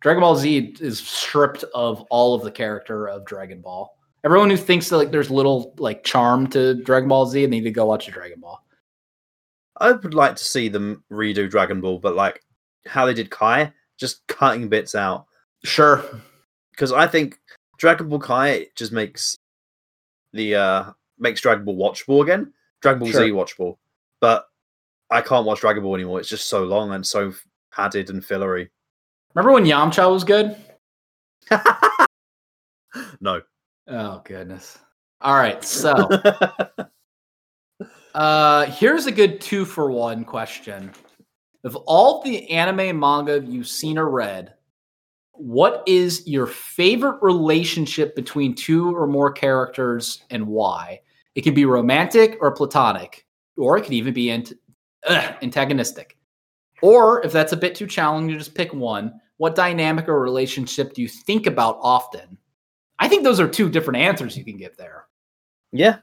Dragon Ball Z is stripped of all of the character of Dragon Ball. Everyone who thinks that like there's little like charm to Dragon Ball Z, they need to go watch a Dragon Ball. I would like to see them redo Dragon Ball, but like how they did Kai, just cutting bits out. Sure. Because I think Dragon Ball Kai just makes the uh makes Dragon Ball watchable again. Dragon Ball Z watchable. But I can't watch Dragon Ball anymore. It's just so long and so padded and fillery. Remember when Yamcha was good? no. Oh goodness. All right, so uh here's a good two for one question. Of all the anime manga you've seen or read, what is your favorite relationship between two or more characters and why? It can be romantic or platonic, or it could even be ant- ugh, antagonistic. Or if that's a bit too challenging, just pick one. What dynamic or relationship do you think about often? I think those are two different answers you can give there. yeah.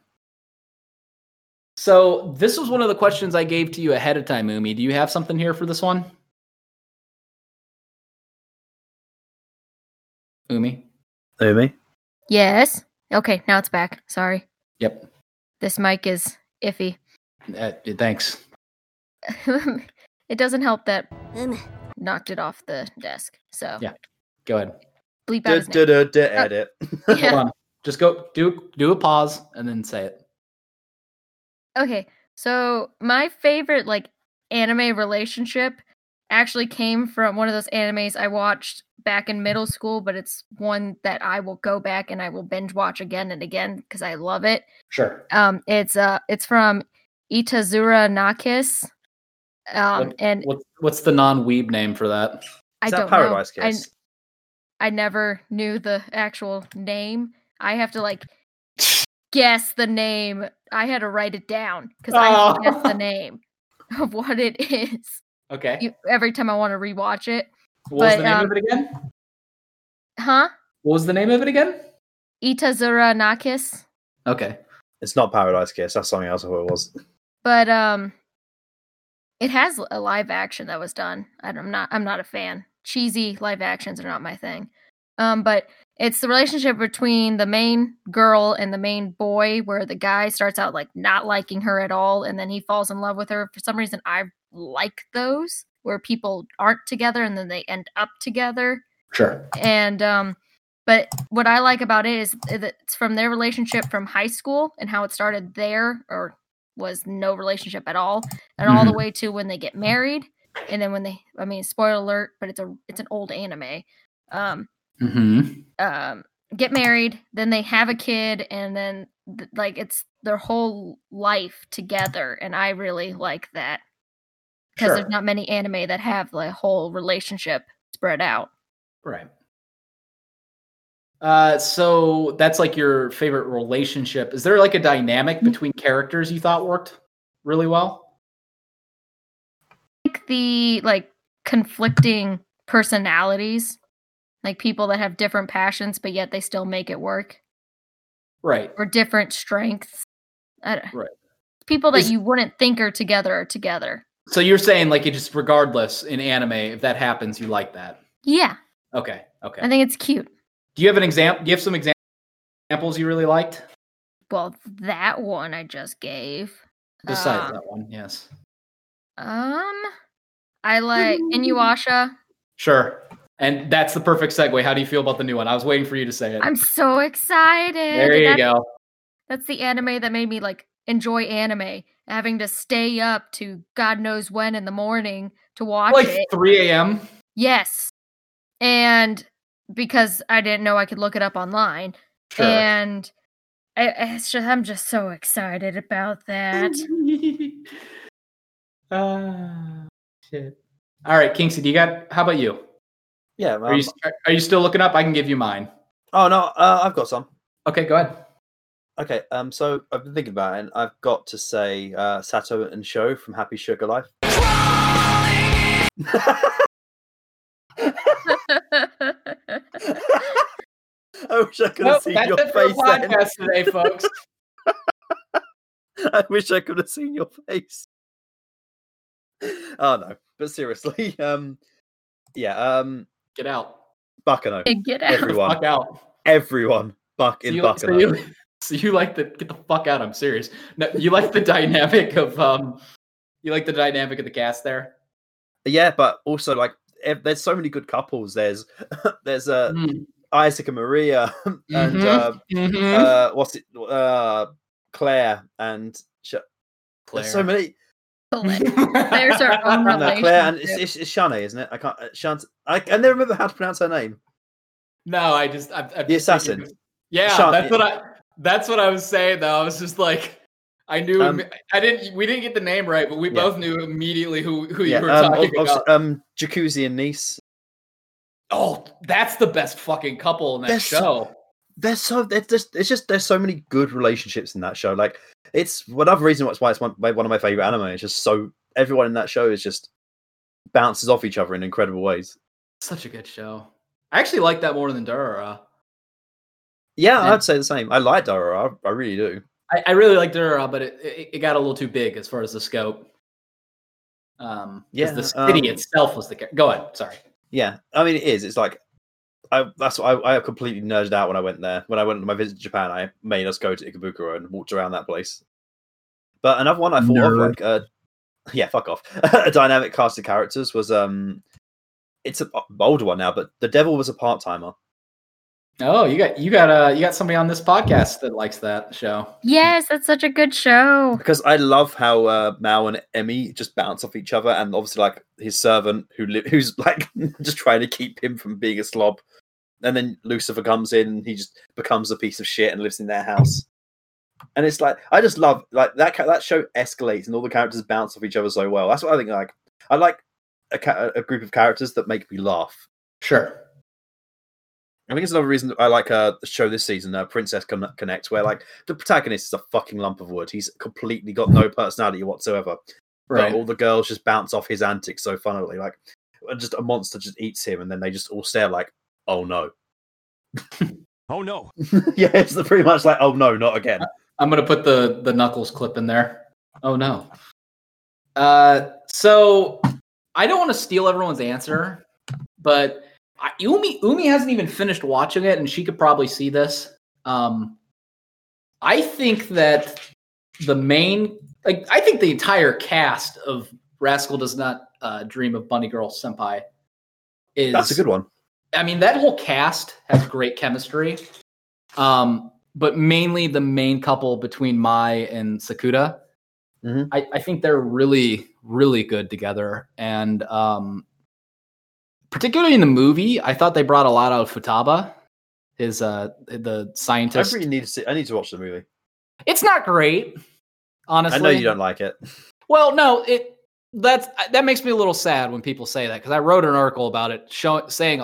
So this was one of the questions I gave to you ahead of time, Umi. Do you have something here for this one? Umi? Umi. Yes. Okay, now it's back. Sorry. Yep. This mic is iffy. Uh, thanks. it doesn't help that Um, knocked it off the desk. So Yeah. Go ahead. bleep out Da, his da, name. da, da, edit. Hold Yeah. on. Just go do do a pause and then say it. Okay, so my favorite like anime relationship actually came from one of those animes I watched back in middle school, but it's one that I will go back and I will binge watch again and again because I love it. Sure. Um, it's uh, it's from Itazura na Kiss. Um, What- and What's what's the non-weeb name for that? I that don't Paradise know. I, Kiss? I never knew the actual name. I have to like guess the name. I had to write it down because I have to guess Oh. the name of what it is Okay. you- every time I want to rewatch it. what was the name um, of it again? Huh? What was the name of it again? Itazura na Kiss. Okay. It's not Paradise Kiss. That's something else I thought it was. But um it has a live action that was done. I'm not I'm not a fan. Cheesy live actions are not my thing. Um, but it's the relationship between the main girl and the main boy, where the guy starts out like not liking her at all, and then he falls in love with her. For some reason, I like those where people aren't together and then they end up together. Sure. And um, but what I like about it is that it's from their relationship from high school and how it started there, or was no relationship at all, and all the way to when they get married, and then when they, I mean, spoiler alert, but it's a it's an old anime. Um, Mm-hmm. um get married then they have a kid and then th- like it's their whole life together and i really like that because Sure. there's not many anime that have the whole relationship spread out Right. Uh, so that's like your favorite relationship. Is there like a dynamic between characters you thought worked really well? like the like conflicting personalities like people that have different passions but yet they still make it work Right. or different strengths I don't- Right. people that Is- you wouldn't think are together are together So you're saying like it just regardless in anime, if that happens, you like that. yeah Okay. Okay. i think it's cute Do you have an example? Do you have some exam- examples you really liked well that one i just gave besides Uh, that one? Yes. Um, I like Inuyasha. Sure. And that's the perfect segue. How do you feel about the new one? I was waiting for you to say it. I'm so excited. there you That's- go. That's the anime that made me like enjoy anime, having to stay up to God knows when in the morning to watch Like it. 3 a.m. Yes, and because I didn't know I could look it up online, Sure. and I, it's just I'm just so excited about that. Ah, shit. All right, Kinksy, do you got? How about you? Yeah. Are you um, are you still looking up? I can give you mine. oh no, uh, I've got some. Okay, go ahead. Okay, um, so I've been thinking about it, and I've got to say uh, Sato and Shio from Happy Sugar Life. I wish I could have Nope, seen your it for the face then. podcast today, folks. I wish I could have seen your face. Oh no, but seriously, um, yeah, um, Get out. Baccano, Get out. everyone, Fuck out. everyone, Buck So in you, so, you, like the get the fuck out. I'm serious. No, you like the dynamic of um. You like the dynamic of the cast there. Yeah, but also like, ev- there's so many good couples. There's, there's uh, Mm. Isaac and Miria, and Mhm. uh, Mhm. uh, what's it, uh, Claire and Sh- there's so many. There's our own No, Claire and it's, relationship. it's, it's Shanae, isn't it? I can't. Uh, Shant. I, I never remember how to pronounce her name. No, I just I'm, I'm The just thinking- assassin. Yeah, Sean- that's what I that's what I was saying though. I was just like I knew Um, I didn't we didn't get the name right, but we Yeah. both knew immediately who who Yeah, you were um, talking obviously, about. um, Jacuzzi and Nice. oh, that's the best fucking couple in that They're so- show. There's so there's just it's just there's so many good relationships in that show. Like it's another reason what's why it's one, one of my favorite anime. It's just so everyone in that show is just bounces off each other in incredible ways. Such a good show. I actually like that more than Durara. Yeah, Yeah. I'd say the same. I like Dora. I, I really do. I, I really like Durara, but it, it it got a little too big as far as the scope. Um, yeah, Yeah, the city um, itself was the. Go ahead. Sorry. Yeah, I mean it is. It's like I that's what I, I completely nerded out when I went there. When I went on my visit to Japan, I made us go to Ikebukuro and walked around that place. But another one I thought of, like, uh, yeah, fuck off. a dynamic cast of characters was um, it's a older one now, but the devil was a part timer. Oh, you got you got uh you got somebody on this podcast that likes that show. Yes, that's such a good show. because I love how uh, Mao and Emi just bounce off each other, and obviously like his servant who li- who's like just trying to keep him from being a slob, and then Lucifer comes in, and he just becomes a piece of shit and lives in their house. And it's like I just love like that. ca- That show escalates, and all the characters bounce off each other so well. That's what I think. Like I like a, ca- a group of characters that make me laugh. Sure. I think it's another reason I like uh, the show this season, uh, Princess Con- Connect, where like the protagonist is a fucking lump of wood. He's completely got no personality whatsoever. Right. But all the girls just bounce off his antics so funnily. Like, uh, just a monster just eats him, and then they just all stare like, "Oh no!" Oh no. yeah, it's the- pretty much like, "Oh no, not again." I'm gonna put the the knuckles clip in there. Oh no. Uh, so I don't want to steal everyone's answer, but I, Umi Umi hasn't even finished watching it, and she could probably see this. Um, I think that the main, like, I think the entire cast of Rascal does not uh, dream of Bunny Girl Senpai is That's a good one. I mean, that whole cast has great chemistry. Um, but mainly the main couple between Mai and Sakuta. Mhm. I, I think they're really, really good together. And um, particularly in the movie, I thought they brought a lot out of Futaba, his uh the I scientist. really need to see. I need to watch the movie. It's not great, honestly. I know you don't like it. Well, no, it that's that makes me a little sad when people say that because I wrote an article about it, showing saying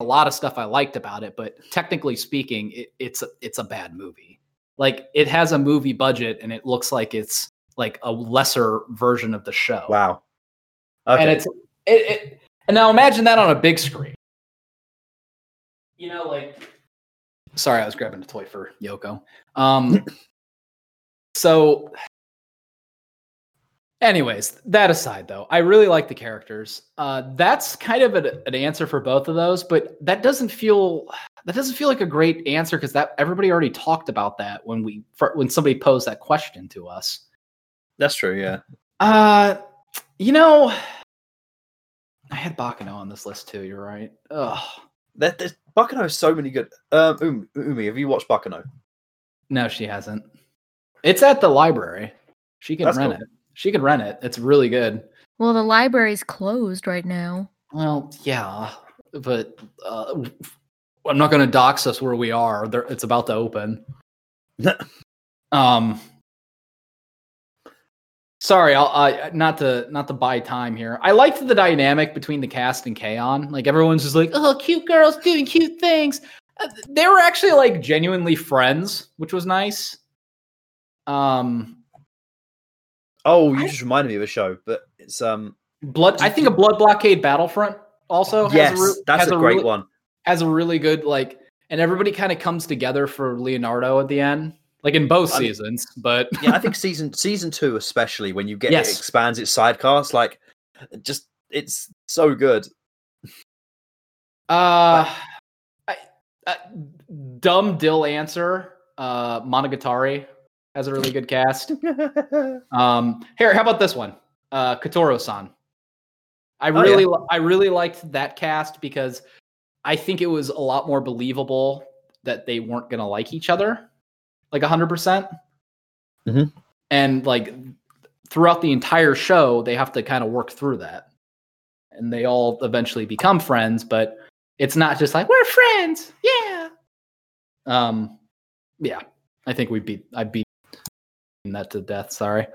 a lot of stuff I liked about it, but technically speaking, it, it's a, it's a bad movie. Like it has a movie budget and it looks like it's like a lesser version of the show. Wow. Okay. And it's it, it and now imagine that on a big screen. You know, like sorry, I was grabbing a toy for Yoko. Um so anyways, that aside though, I really like the characters. Uh that's kind of a, an answer for both of those, but that doesn't feel that doesn't feel like a great answer because that everybody already talked about that when we for, when somebody posed that question to us. That's true. Yeah. Uh, you know, I had Baccano on this list too. You're right. Ugh. There, there's Baccano has so many good. Um, Umi, Umi, have you watched Baccano? No, she hasn't. It's at the library. She can That's rent cool. it. She can rent it. It's really good. Well, the library's closed right now. Well, yeah, but uh, I'm not going to dox us where we are. There, it's about to open. um, sorry, I'll uh, not to not to buy time here. I liked the dynamic between the cast and K-On. Like everyone's just like, oh, cute girls doing cute things. Uh, They were actually like genuinely friends, which was nice. Um, Oh, you just reminded me of a show, but it's um. blood. I think a Blood Blockade Battlefront also has yes, a, re- that's has a great really- one. has a really good like and everybody kind of comes together for Leonardo at the end like in both I mean- seasons but Yeah, I think season season two, especially when you get Yes. it expands its sidecast, like just it's so good. uh, I, uh dumb Dil answer uh monogatari has a really good cast um here how about this one uh Kotoura-san I Oh, yeah. really li- I really liked that cast because I think it was a lot more believable that they weren't going to like each other like 100%. percent Mhm. And like throughout the entire show they have to kind of work through that. And they all eventually become friends, but it's not just like we're friends. Yeah. Um yeah, I think we beat I beat that to death, sorry.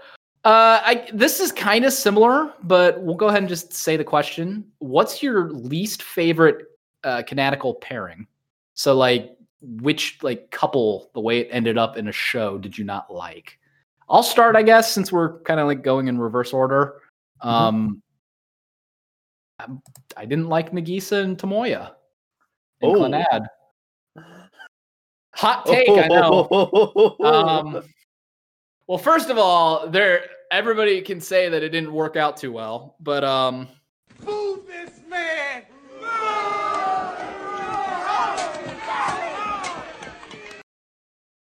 Uh, I this is kind of similar, but we'll go ahead and just say the question. What's your least favorite uh, canonical pairing? So, like, which like couple, the way it ended up in a show, did you not like? I'll start, I guess, since we're kind of like going in reverse order. Um, I'm- I didn't like Nagisa and Tomoya. And Oh. Clannad. Hot take, I know. Um, well, first of all, there everybody can say that it didn't work out too well, but um,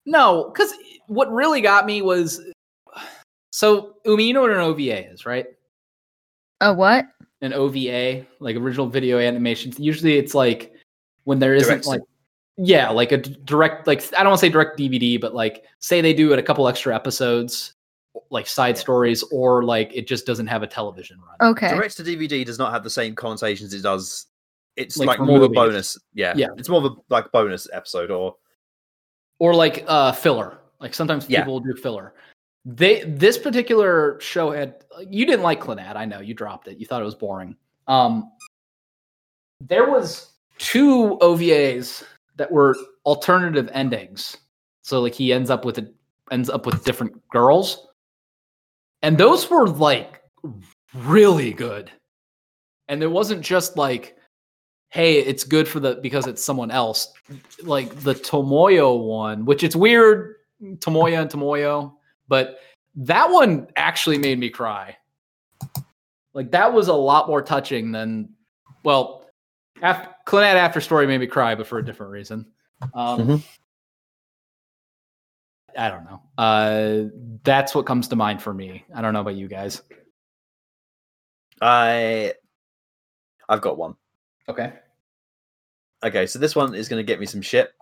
no, because what really got me was so Umi, you know what an OVA is, right? A what? An OVA, like original video animation. Usually, it's like when there isn't Direct- like yeah, like a direct, like I don't want to say direct DVD, but like say they do it a couple extra episodes, like side stories, or like it just doesn't have a television run. Okay. Direct to DVD does not have the same connotations it does. It's Like like, for more of a bonus. Yeah, Yeah. It's more of a like bonus episode or or like uh filler. Like sometimes Yeah. people will do filler. They this particular show had you didn't like Clannad, I know you dropped it. You thought it was boring. Um there was two OVAs that were alternative endings. So like he ends up with it ends up with different girls. And those were like really good. And it wasn't just like hey, it's good for the because it's someone else. Like the Tomoyo one, which it's weird, Tomoya and Tomoyo, but that one actually made me cry. Like that was a lot more touching than well, After, Clannad After Story made me cry, but for a different reason. Um, Mhm. I don't know. Uh, that's what comes to mind for me. I don't know about you guys. I, I've got one. Okay, Okay, so this one is going to get me some shit.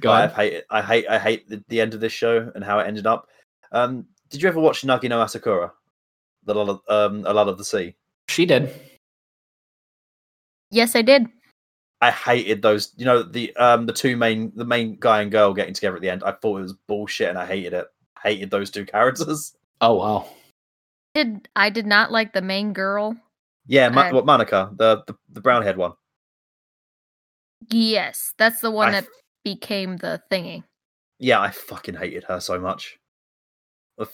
go I hate it. I hate. I hate the, the end of this show and how it ended up. Um, did you ever watch Nagi no Asukara? The lot of um, a lot of the sea. She did. Yes, I did. I hated those. You know the um the two main the main guy and girl getting together at the end. I thought it was bullshit and I hated it. Hated those two characters. Oh wow. Did I did not like the main girl? Yeah, Ma- I- what Manaka, the the, the brown haired one. Yes, that's the one I that became the thingy. Yeah, I fucking hated her so much.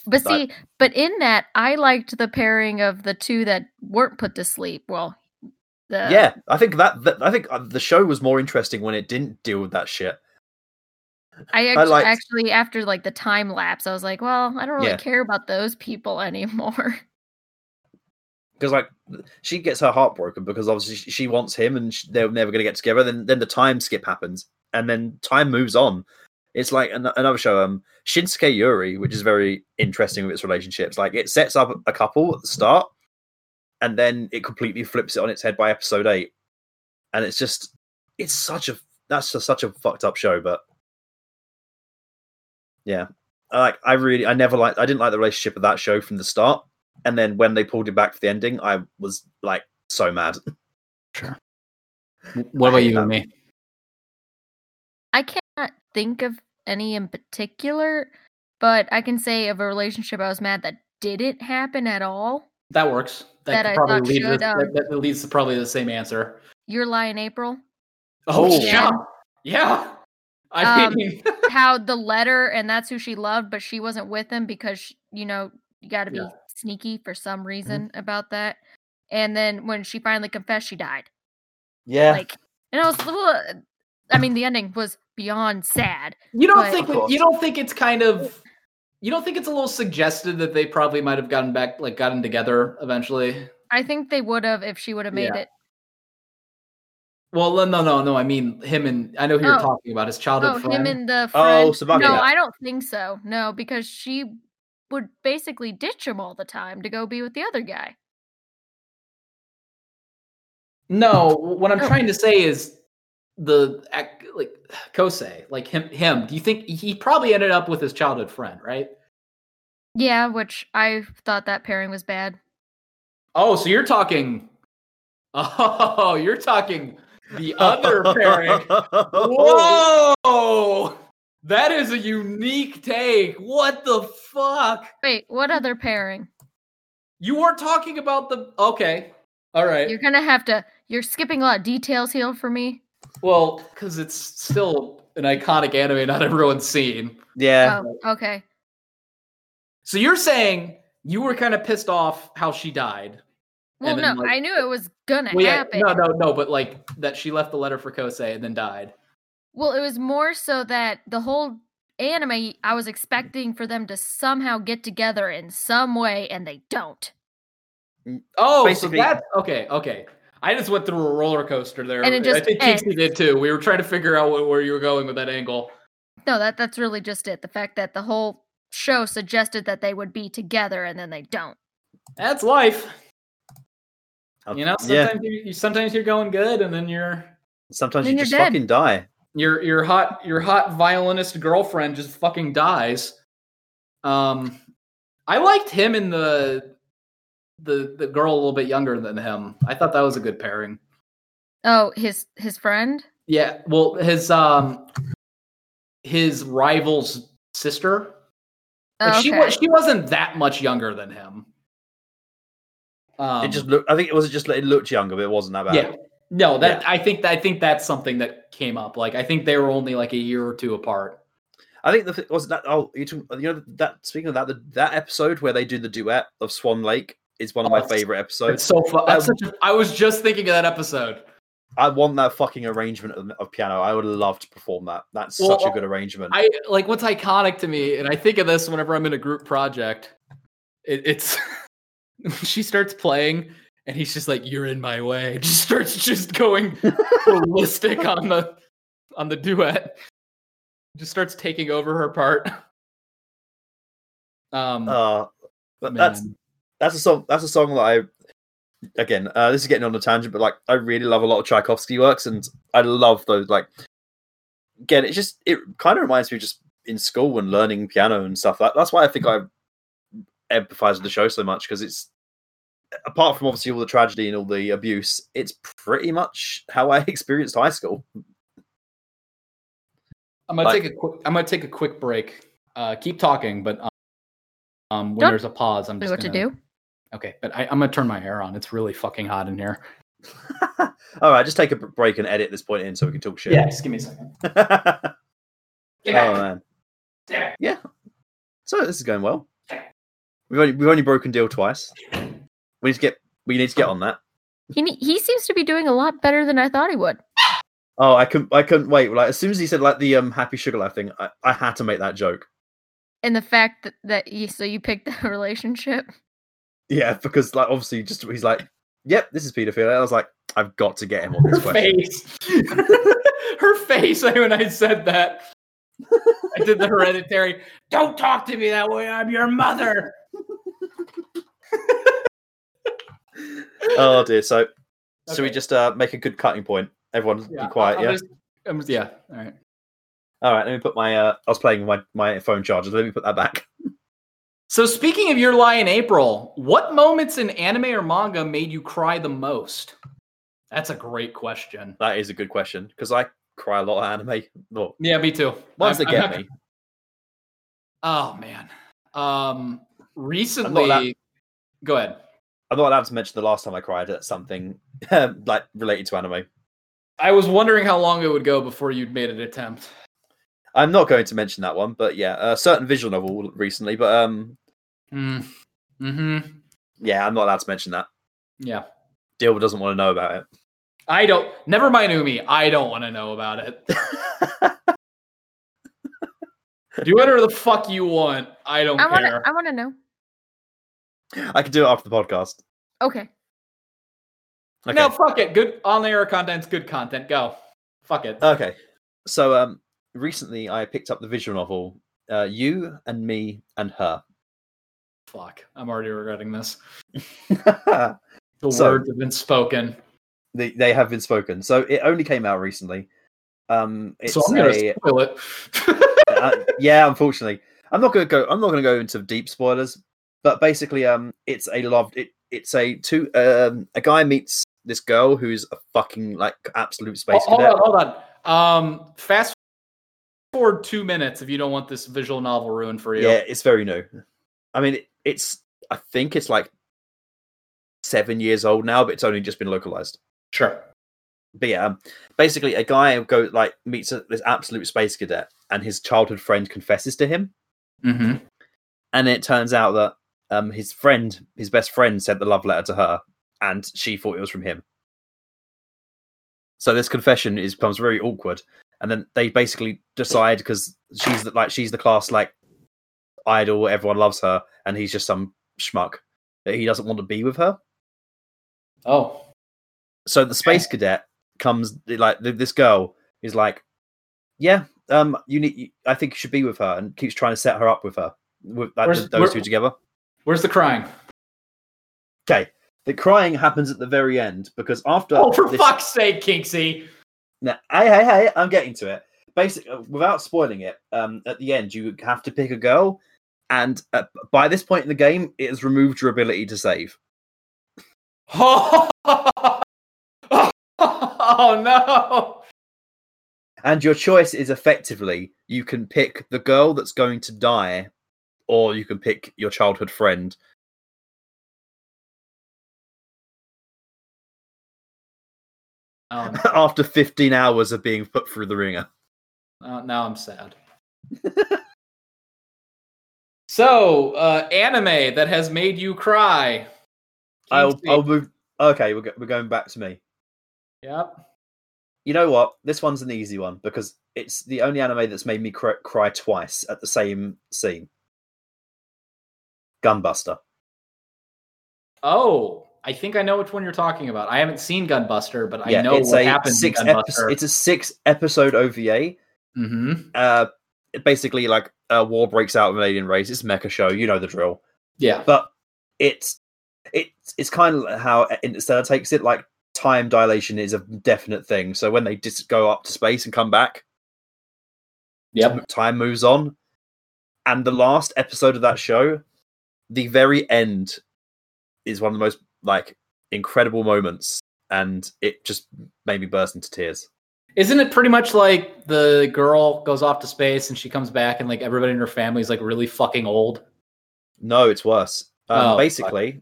But see, but in that, I liked the pairing of the two that weren't put to sleep. Well, the yeah, I think that, that I think uh, the show was more interesting when it didn't deal with that shit. I, I liked- actually after like the time lapse, I was like, well, I don't really Yeah. care about those people anymore. Because like she gets her heart broken because obviously she- she wants him and sh they're never going to get together. Then then the time skip happens and then time moves on. It's like an- another show um shinsekai yori which is very interesting with its relationships. Like it sets up a couple at the start and then it completely flips it on its head by episode 8 and it's just it's such a that's just such a fucked up show but yeah. Like i really i never liked i didn't like the relationship of that show from the start and then when they pulled it back for the ending, I was like so mad. Sure. What about you and me? I cannot think of any in particular, but I can say of a relationship I was mad that didn't happen at all. That works. That could probably leads should, us- um, that, that leads to probably the same answer. Your lie in April. Oh yeah. yeah. I Um, mean, How the letter and that's who she loved, but she wasn't with him because sh you know you got to be Yeah. Sneaky for some Mm-hmm. reason about that. And then when she finally confessed, she died. Yeah, Like, and I was, well, I mean, the ending was beyond sad. you don't but- think you don't think it's kind of you don't think it's a little suggested that they probably might have gotten back like gotten together eventually. I think they would have if she would have made Yeah. it. Well, no, no, no, no. I mean him and I know who you're Oh. talking about his childhood Oh, friend. him and the Oh, friend. Tsubaki. no, I don't think so. No, because she would basically ditch him all the time to go be with the other guy. No, what I'm Oh. trying to say is the like Kosei, like him. Him. Do you think he probably ended up with his childhood friend, right? Yeah, which I thought that pairing was bad. Oh, so you're talking. Oh, you're talking the other pairing. Whoa, that is a unique take. What the fuck? Wait, what other pairing? You weren't talking about the. Okay, all right. You're gonna have to. You're skipping a lot of details here for me. Well, because it's still an iconic anime not everyone's seen. yeah. Oh, okay. So you're saying you were kind of pissed off how she died. Well, no, like- I knew it was gonna Well, yeah, happen. no, no, no, but like that she left the letter for Kosei and then died. Well, it was more so that the whole anime, I was expecting for them to somehow get together in some way, and they don't. Mm, oh, Basically- so that's okay. Okay, I just went through a roller coaster there. And it I just think ends. Kinksy did too. We were trying to figure out where you were going with that angle. No, that that's really just it. The fact that the whole show suggested that they would be together, and then they don't. That's life. Oh, you know, yeah. sometimes you, you sometimes you're going good, and then you're Sometimes Then you you're just dead. fucking die. Your your hot your hot violinist girlfriend just fucking dies. Um, I liked him and the the the girl a little bit younger than him. I thought that was a good pairing. Oh, his his friend. Yeah, well, his um his rival's sister. Like, Oh, She was she wasn't that much younger than him. Um, it just looked. I think it was just. It looked younger, but it wasn't that bad. yeah. No, that I think I think that's something that came up. Like I think they were only like a year or two apart. I think the was that. Oh, you, you know that. Speaking of that, the, that episode where they do the duet of Swan Lake is one of Oh, my favorite It's episodes. so fun. Such a, I was just thinking of that episode. I want that fucking arrangement of, of piano. I would love to perform that. That's Well, such a good arrangement. I like what's iconic to me, and I think of this whenever I'm in a group project. It, it's she starts playing, and he's just like, "You're in my way." Just starts just going ballistic on the on the duet. Just starts taking over her part. Um, Uh, that's that's a song. That's a song that I. Again, uh, this is getting on a tangent, but like I really love a lot of Tchaikovsky works, and I love those. Like, again, it just it kind of reminds me of just in school and learning piano and stuff. That, that's why I think I empathize with the show so much because it's apart from obviously all the tragedy and all the abuse, it's pretty much how I experienced high school. I'm gonna like- take a quick. I'm gonna take a quick break. Uh, keep talking, but um, um, when Don't there's a pause, I'm Know just what to gonna- do? Okay, but I, I'm gonna turn my air on. It's really fucking hot in here. All right, just take a break and edit this point in so we can talk shit. Yeah, just give me a second. oh man. Yeah. So this is going well. We've only we've only broken Dil twice. We need to get we need to get on that. He he seems to be doing a lot better than I thought he would. Oh, I couldn't I couldn't wait. Like as soon as he said like the um happy sugar life thing, I, I had to make that joke. And the fact that, that you so you picked that relationship. Yeah, because like obviously just he's like, Yep, this is pedophilia. I was like, I've got to get him on Her this question. face. Her face when I said that. I did the hereditary. Don't talk to me that way. I'm your mother. Oh dear. So should we just uh make a good cutting point? Everyone Yeah, be quiet, I'm yeah? just- I'm yeah. All right. All right, let me put my uh I was playing with my, my phone charger, let me put that back. So speaking of your lie in April, what moments in anime or manga made you cry the most? That's a great question. That is a good question because I cry a lot of anime. Well, Yeah, me too. once I'm- they I'm get me. Oh man. Um recently go ahead. I'm not allowed to mention the last time I cried at something like related to anime. I was wondering how long it would go before you'd made an attempt. I'm not going to mention that one, but yeah, a certain visual novel recently. But um, Mm. Hmm. yeah, I'm not allowed to mention that. Yeah. Dil doesn't want to know about it. I don't. Never mind, Umi. I don't want to know about it. it. Do whatever the fuck you want. I don't I want to care. I want to know. I can do it after the podcast. Okay. Okay. No, fuck it. Good on air content's good content. Go. Fuck it. Okay. So um, recently I picked up the visual novel, uh, "You and Me and Her." fuck. I'm already regretting this. The So- words have been spoken. they have been spoken. So it only came out recently. Um, it's so I'm gonna a, spoil it. uh, yeah, unfortunately, I'm not gonna go. I'm not gonna go into deep spoilers, but basically, um, it's a loved. It, it's a two. Um, a guy meets this girl who's a fucking like absolute space hold cadet. on, hold on. Um, fast forward two minutes if you don't want this visual novel ruined for you. Yeah, it's very new. I mean, it, it's. I think it's like seven years old now, but it's only just been localized. Sure. But yeah, um, basically, a guy go like meets a, this absolute space cadet, and his childhood friend confesses to him, Mm-hmm. and it turns out that um his friend, his best friend, sent the love letter to her, and she thought it was from him. So this confession is becomes very awkward, and then they basically decide because she's the, like she's the class like idol, everyone loves her, and he's just some schmuck that he doesn't want to be with her. Oh. So the space cadet comes like th- this girl is like, yeah, um, you need. I think you should be with her, and keeps trying to set her up with her, with like, those two together. Where's the crying? Okay, the crying happens at the very end because after. Oh, for this- fuck's sake, Kinksy. Now, hey, hey, hey! I'm getting to it. Basically, without spoiling it, um, at the end you have to pick a girl, and uh, by this point in the game, it has removed your ability to save. Oh, oh no. And your choice is effectively you can pick the girl that's going to die, or you can pick your childhood friend. Um, after 15 hours of being put through the ringer. uh, now I'm sad. so, uh, anime that has made you cry. I'll. I'll move. Okay, we're, go- we're going back to me. Yep. You know what? This one's an easy one because it's the only anime that's made me cry, cry twice at the same scene. Gunbuster. Oh, I think I know which one you're talking about. I haven't seen Gunbuster, but I know it's what happens six in epi- it's a six episode OVA. hmm Uh, basically like a war breaks out with an alien race. It's a mecha show, you know the drill. Yeah. But it's it's it's kind of how Interstellar takes it. Like time dilation is a definite thing. So when they just go up to space and come back, Yep. time moves on. And the last episode of that show, the very end, is one of the most like incredible moments, and it just made me burst into tears. Isn't it pretty much like the girl goes off to space and she comes back and like everybody in her family is like really fucking old? No, it's worse. Um, Oh, basically,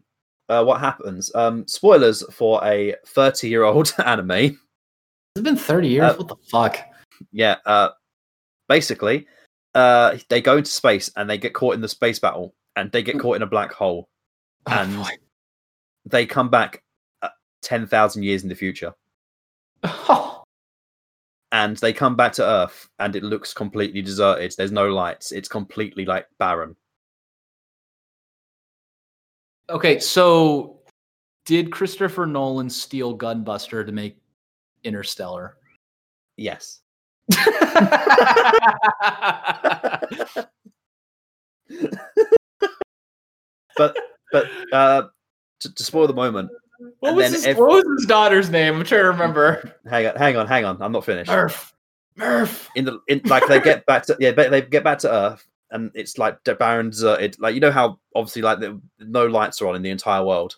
uh, what happens? Um, spoilers for a 30 year old anime. It's been 30 years. Uh, what the fuck? Yeah. Uh, basically, uh, they go into space and they get caught in the space battle and they get caught in a black hole Oh, and- fuck. they come back uh, 10,000 years in the future. Oh. and they come back to Earth, and it looks completely deserted. There's no lights. It's completely like barren. okay, so did Christopher Nolan steal Gunbuster to make Interstellar? Yes. But but uh, to, to spoil the moment, what, was then his, ev- what was his daughter's name? I'm trying to remember. hang on, hang on, hang on. I'm not finished. Murph. Murph. In the in like they get back to yeah, they they get back to Earth, and it's like barren, deserted. Like you know how obviously like the, no lights are on in the entire world,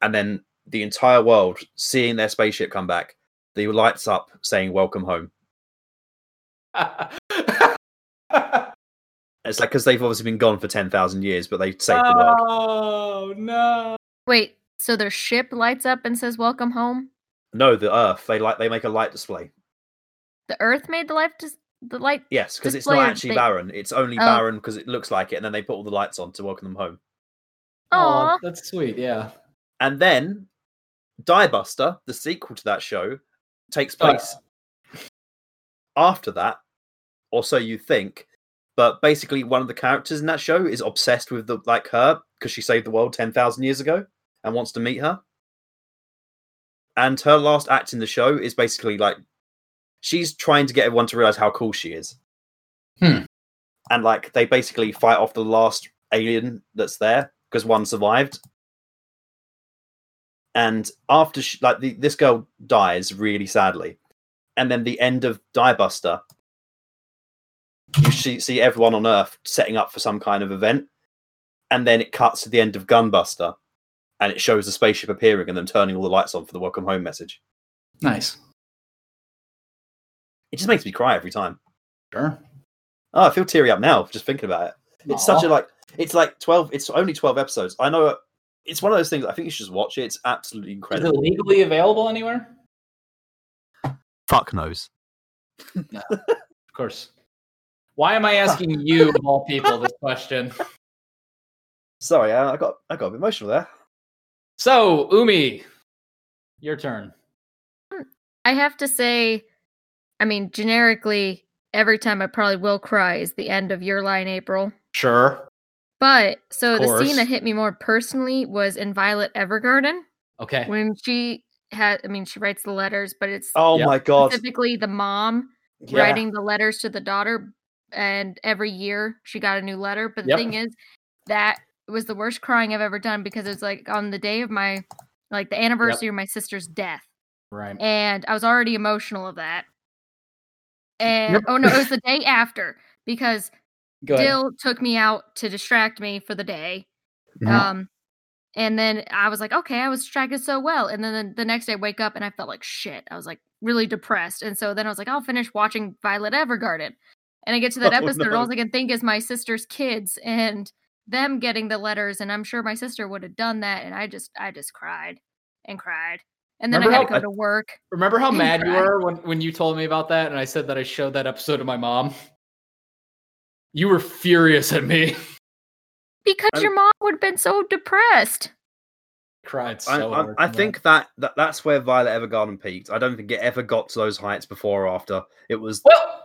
and then the entire world seeing their spaceship come back, the lights up saying "Welcome home." It's like because they've obviously been gone for ten thousand years, but they saved the world. oh no. Wait, so their ship lights up and says "Welcome home." No, the Earth. They like they make a light display. The Earth made the light. Dis- the light. Yes, because it's not actually they- barren. It's only Oh. barren because it looks like it, and then they put all the lights on to welcome them home. Oh, that's sweet. Yeah. And then Diebuster, the sequel to that show, takes Oh. place after that, or so you think. But basically, one of the characters in that show is obsessed with the like her because she saved the world ten thousand years ago and wants to meet her. And her last act in the show is basically like she's trying to get everyone to realize how cool she is. Hmm. And like they basically fight off the last alien that's there because one survived. And after she, like the, this girl dies really sadly, and then the end of Diebuster, you see, see everyone on Earth setting up for some kind of event, and then it cuts to the end of Gunbuster, and it shows the spaceship appearing and then turning all the lights on for the welcome home message. Nice. It just makes me cry every time. Sure. Oh, I feel teary up now just thinking about it. It's such a like. It's like twelve. It's only twelve episodes. I know. It's one of those things. I think you should just watch it. It's absolutely Is it incredible. legally available anywhere? Fuck knows. Of course. Why am I asking you of all people this question? Sorry, I I got I got a bit emotional there. So, Umi, your turn. Hmm. I have to say, I mean, generically, every time I probably will cry is the end of Your Lie in April. Sure. But so the scene that hit me more personally was in Violet Evergarden Okay. when she had, I mean, she writes the letters, but it's Oh Yep. my god! specifically the mom Yeah. writing the letters to the daughter. And every year she got a new letter. But the Yep. thing is, that was the worst crying I've ever done because it was like on the day of my, like the anniversary of my sister's death. Right. and I was already emotional of that. And Yep. oh no, it was the day after because Dil took me out to distract me for the day. Mhm. Um, and then I was like, okay, I was distracted so well. And then the, the next day, I wake up and I felt like shit. I was like really depressed. And so then I was like, I'll finish watching Violet Evergarden. And I get to that Oh, episode, and no. all I can think is my sister's kids and them getting the letters. And I'm sure my sister would have done that. And I just, I just cried and cried. And then Remember I had how- to go to work. Remember how and mad you were when, when you told me about that and I said that I showed that episode to my mom? You were furious at me. Because I'm- your mom would have been so depressed. Cried I, so I, hard. I think that, that that's where Violet Evergarden peaked. I don't think it ever got to those heights before or after. It was. Well,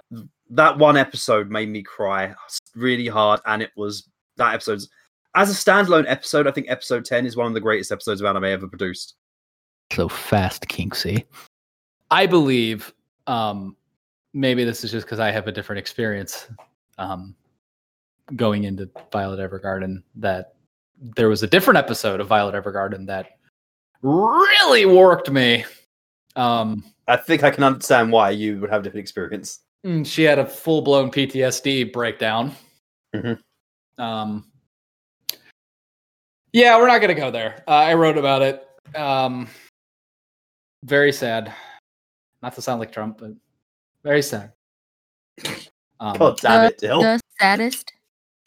that one episode made me cry really hard, and it was that episode's as a standalone episode, I think episode 10 is one of the greatest episodes of anime ever produced. So fast, Kinksy. I believe um, maybe this is just because I have a different experience um, going into Violet Evergarden that there was a different episode of Violet Evergarden that really worked me. Um, I think I can understand why you would have a different experience. Mm, she had a full blown PTSD breakdown. Mhm. Um, yeah, we're not gonna go there. Uh, I wrote about it. Um, very sad. Not to sound like Trump, but very sad. Um, God damn the, it, Dil. the saddest.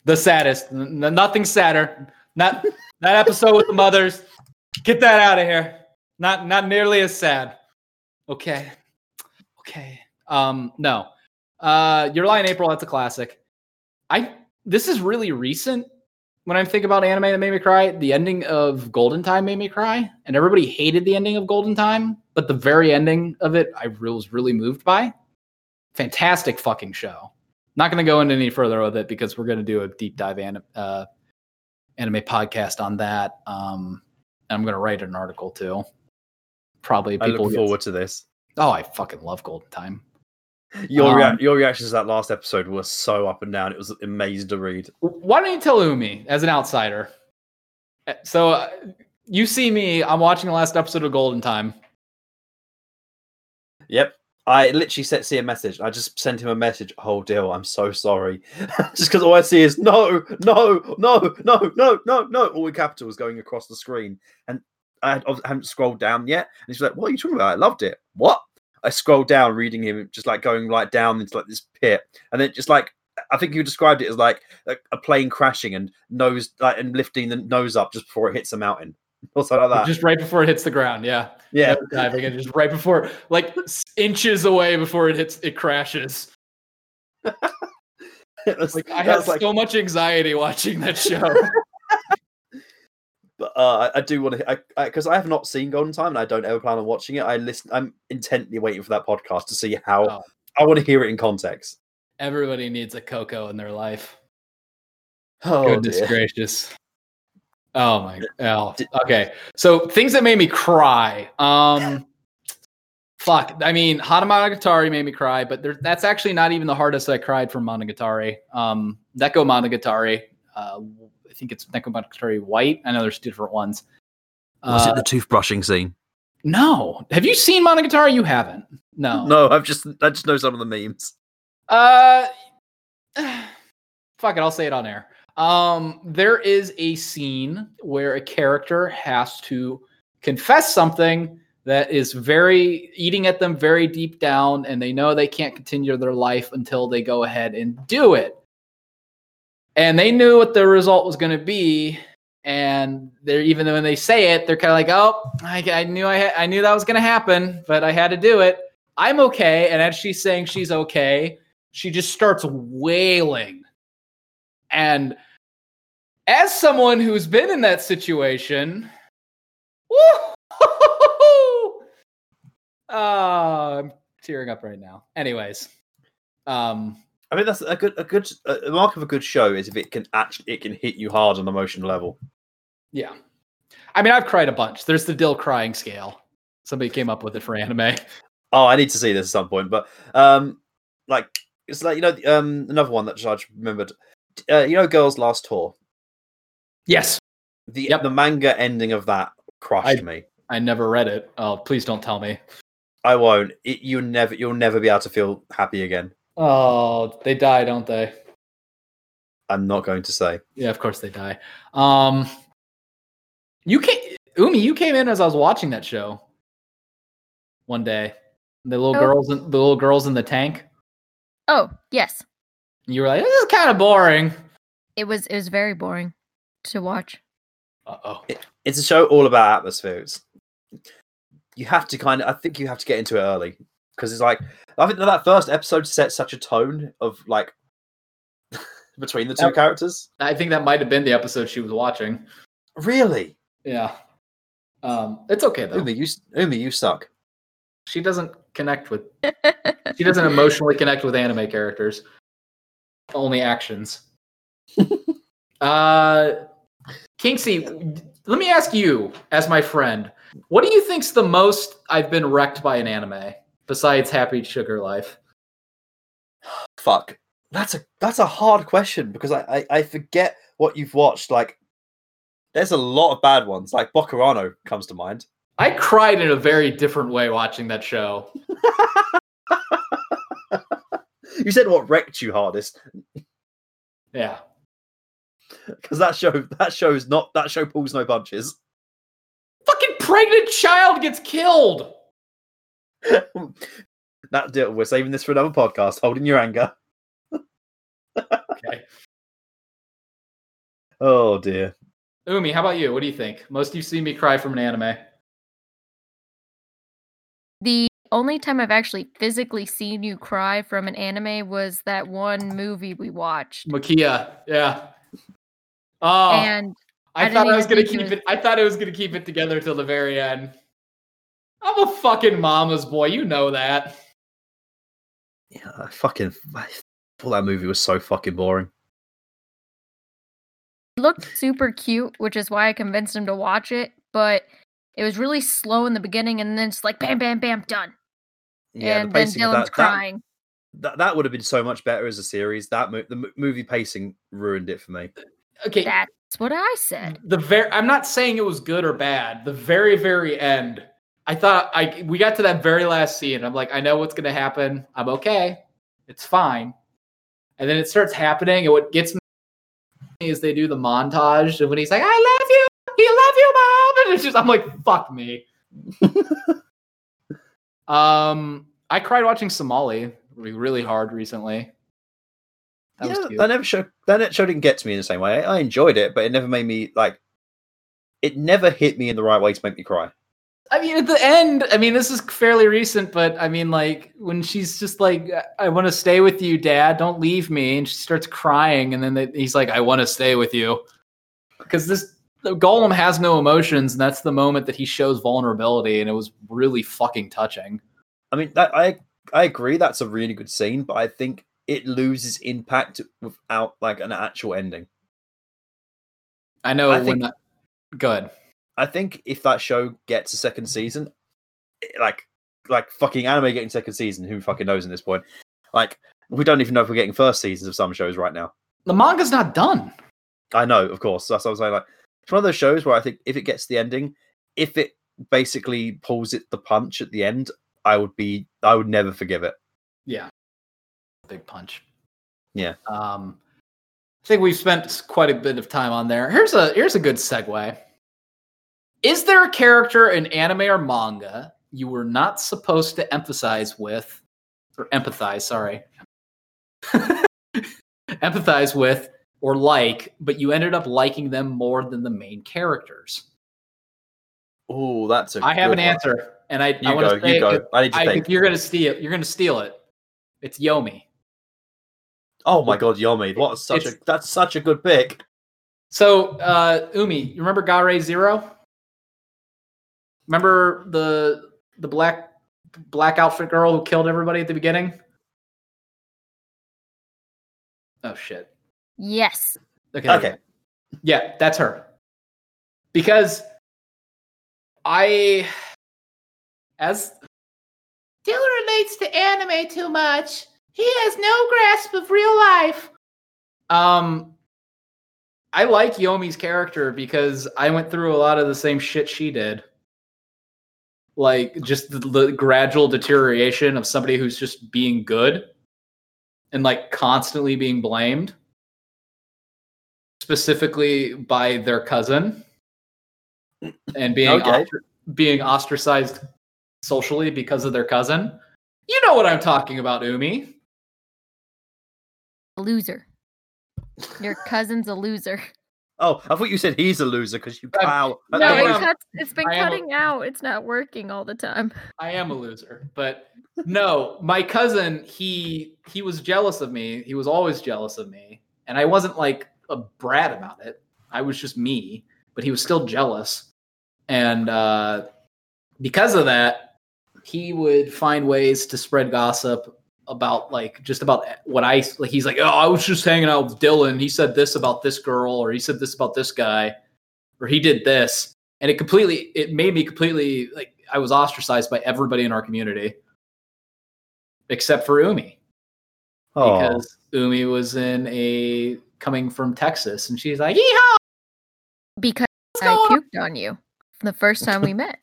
the saddest. N- n- nothing sadder. Not that episode with the mothers. Get that out of here. Not not nearly as sad. Okay. Okay. Um no. Uh Your Lie in April, that's a classic. I this is really recent when I think about anime that made me cry. The ending of Golden Time made me cry, and everybody hated the ending of Golden Time, but the very ending of it I was really moved by. Fantastic fucking show. Not going to go into any further with it because we're going to do a deep dive anim- uh, anime podcast on that. Um, and I'm going to write an article too. Probably I people. look get- forward to this. oh, I fucking love Golden Time. Your, rea- Um, your reactions to that last episode were so up and down. It was amazing to read. Why don't you tell Umi as an outsider? Uh, So uh, you see me. I'm watching the last episode of Golden Time. Yep. I literally set see a message. I just sent him a message. Oh, Dil. I'm so sorry. just because all I see is no, no, no, no, no, no, no. All in capitals going across the screen. And I I haven't scrolled down yet. And he's like, What are you talking about? I loved it. What? I scrolled down, reading him, just like going like down into like this pit. And then just like, I think you described it as like a, a plane crashing and nose like and lifting the nose up just before it hits a mountain. Or something like that. Just right before it hits the ground. Yeah. yeah. Diving and just right before, like inches away before it hits, it crashes. Was- Like I had like- so much anxiety watching that show. but uh, I, I do want to because I, have not seen Golden Time and I don't ever plan on watching it. I listen. I'm intently waiting for that podcast to see how Oh. I want to hear it in context. Everybody needs a Koko in their life. Oh, Goodness dear. gracious. Oh my oh, okay. So things that made me cry. Um fuck. I mean Hana Monogatari made me cry, but there, that's actually not even the hardest I cried for Monogatari. Um Neko Monogatari. Uh I think it's Monogatari White. I know there's two different ones. Was Uh, it the toothbrushing scene? no. Have you seen Monogatari? You haven't. No. No, I've just I just know some of the memes. Uh, fuck it. I'll say it on air. Um, there is a scene where a character has to confess something that is very eating at them very deep down, and they know they can't continue their life until they go ahead and do it. And they knew what the result was going to be, and they're even when they say it, they're kind of like, "Oh, I, I knew I, ha- I knew that was going to happen, but I had to do it. I'm okay." And as she's saying she's okay, she just starts wailing. And as someone who's been in that situation, uh, I'm tearing up right now. Anyways, um, I mean, that's a good a good a mark of a good show is if it can actually it can hit you hard on an emotional level. yeah. I mean, I've cried a bunch. There's the Dil crying scale. Somebody came up with it for anime. Oh, I need to see this at some point. But um, like it's like you know um another one that I just remembered. Uh, you know, Girls Last Tour. Yes, The Yep. the manga ending of that crushed me. I never read it. Oh, please don't tell me. I won't. It, you never you'll never be able to feel happy again. Oh, they die, don't they? I'm not going to say. Yeah, of course they die. Um, you came, Umi, you came in as I was watching that show one day. The little Oh. girls, in, the little girls in the tank. Oh, yes. You were like, "This is kind of boring." It was it was very boring to watch. Uh oh. It's a show all about atmospheres. You have to kind of. I think you have to get into it early because it's like I think that, that first episode set such a tone of like between the two Yep. characters. I think that might have been the episode she was watching. Really, Yeah. Um, it's okay though. Umi, you Umi, you suck. She doesn't connect with. She doesn't emotionally connect with anime characters. Only actions. uh, Kinksy, let me ask you, as my friend, what do you think's the most I've been wrecked by an anime besides Happy Sugar Life? Fuck. That's a that's a hard question because I, I, I forget what you've watched. Like, there's a lot of bad ones. Like Bokurano comes to mind. I cried in a very different way watching that show. You said what wrecked you hardest Yeah. because that show that show's not that show pulls no punches. Fucking pregnant child gets killed. that Dil. We're saving this for another podcast. Holding your anger. Okay. Oh dear. Umi, how about you? What do you think? Most you've seen me cry from an anime. The only time I've actually physically seen you cry from an anime was that one movie we watched. Maquia, yeah. Oh, and I, I thought I was gonna think it keep was- it. I thought I was gonna keep it together till the very end. I'm a fucking mama's boy. You know that. Yeah, I fucking I thought that movie was so fucking boring. it looked super cute, which is why I convinced him to watch it, but it was really slow in the beginning and then it's like bam bam bam done. Yeah, and the then pacing of Dylan's that, that, crying. that that would have been so much better as a series. That mo- the mo- movie pacing ruined it for me. Okay, That's what I said. the very. I'm not saying it was good or bad. The very, very end. I thought I we got to that very last scene. I'm like, I know what's gonna happen. I'm okay. It's fine. And then it starts happening, and what gets me is they do the montage, and when he's like, "I love you, you love you, mom," and it's just I'm like, "Fuck me." um, I cried watching Somali really hard recently. That was yeah, cute. that never show that show didn't get to me in the same way. I, I enjoyed it, but it never made me like. It never hit me in the right way to make me cry. I mean, at the end, I mean, this is fairly recent, but I mean, like when she's just like, "I want to stay with you, Dad. Don't leave me," and she starts crying, and then they, he's like, "I want to stay with you," because this the Golem has no emotions, and that's the moment that he shows vulnerability, and it was really fucking touching. I mean, that, I I agree that's a really good scene, but I think it loses impact without like an actual ending. I know I when think- that, good. I think if that show gets a second season, like like fucking anime getting second season, who fucking knows at this point? Like we don't even know if we're getting first seasons of some shows right now. The manga's not done. I know, of course. That's what I was saying. Like it's one of those shows where I think if it gets the ending, if it basically pulls it the punch at the end, I would be I would never forgive it. Yeah, big punch. Yeah. Um, I think we've spent quite a bit of time on there. Here's a here's a good segue. Is there a character in anime or manga you were not supposed to emphasize with, or empathize? Sorry, empathize with or like, but you ended up liking them more than the main characters? Oh, that's a I have an one. answer, and I, I You want go, you go. I need to I, think. you're gonna steal. You're gonna steal it. It's Yomi. Oh my god, Yomi, what such It's- a that's such a good pick. So, uh, Umi, you remember Ga-Rei Zero? Remember the the black black outfit girl who killed everybody at the beginning? Oh shit. Yes. Okay. Okay. Yeah, that's her. Because I as Dylan relates to anime too much. He has no grasp of real life. um I like Yomi's character because I went through a lot of the same shit she did. Like just the, the gradual deterioration of somebody who's just being good and like constantly being blamed specifically by their cousin and being Okay. ostr- being ostracized socially because of their cousin. You know what I'm talking about, Umi. A loser. Your cousin's a loser. Oh, I thought you said he's a loser because you cut Um, out. no, No, it am- cuts, it's been I am a- cutting out. It's not working all the time. I am a loser, but no, my cousin, he he was jealous of me. He was always jealous of me, and I wasn't like a brat about it. I was just me, but he was still jealous. And uh because of that, he would find ways to spread gossip about like just about what I like he's like, "Oh, I was just hanging out with Dylan. He said this about this girl or he said this about this guy." or he did this, and it completely it made me completely like I was ostracized by everybody in our community, except for Umi Oh, because Umi was in a coming from Texas, and she's like, "Yeehaw!" Because I going on?" puked on you the first time we met.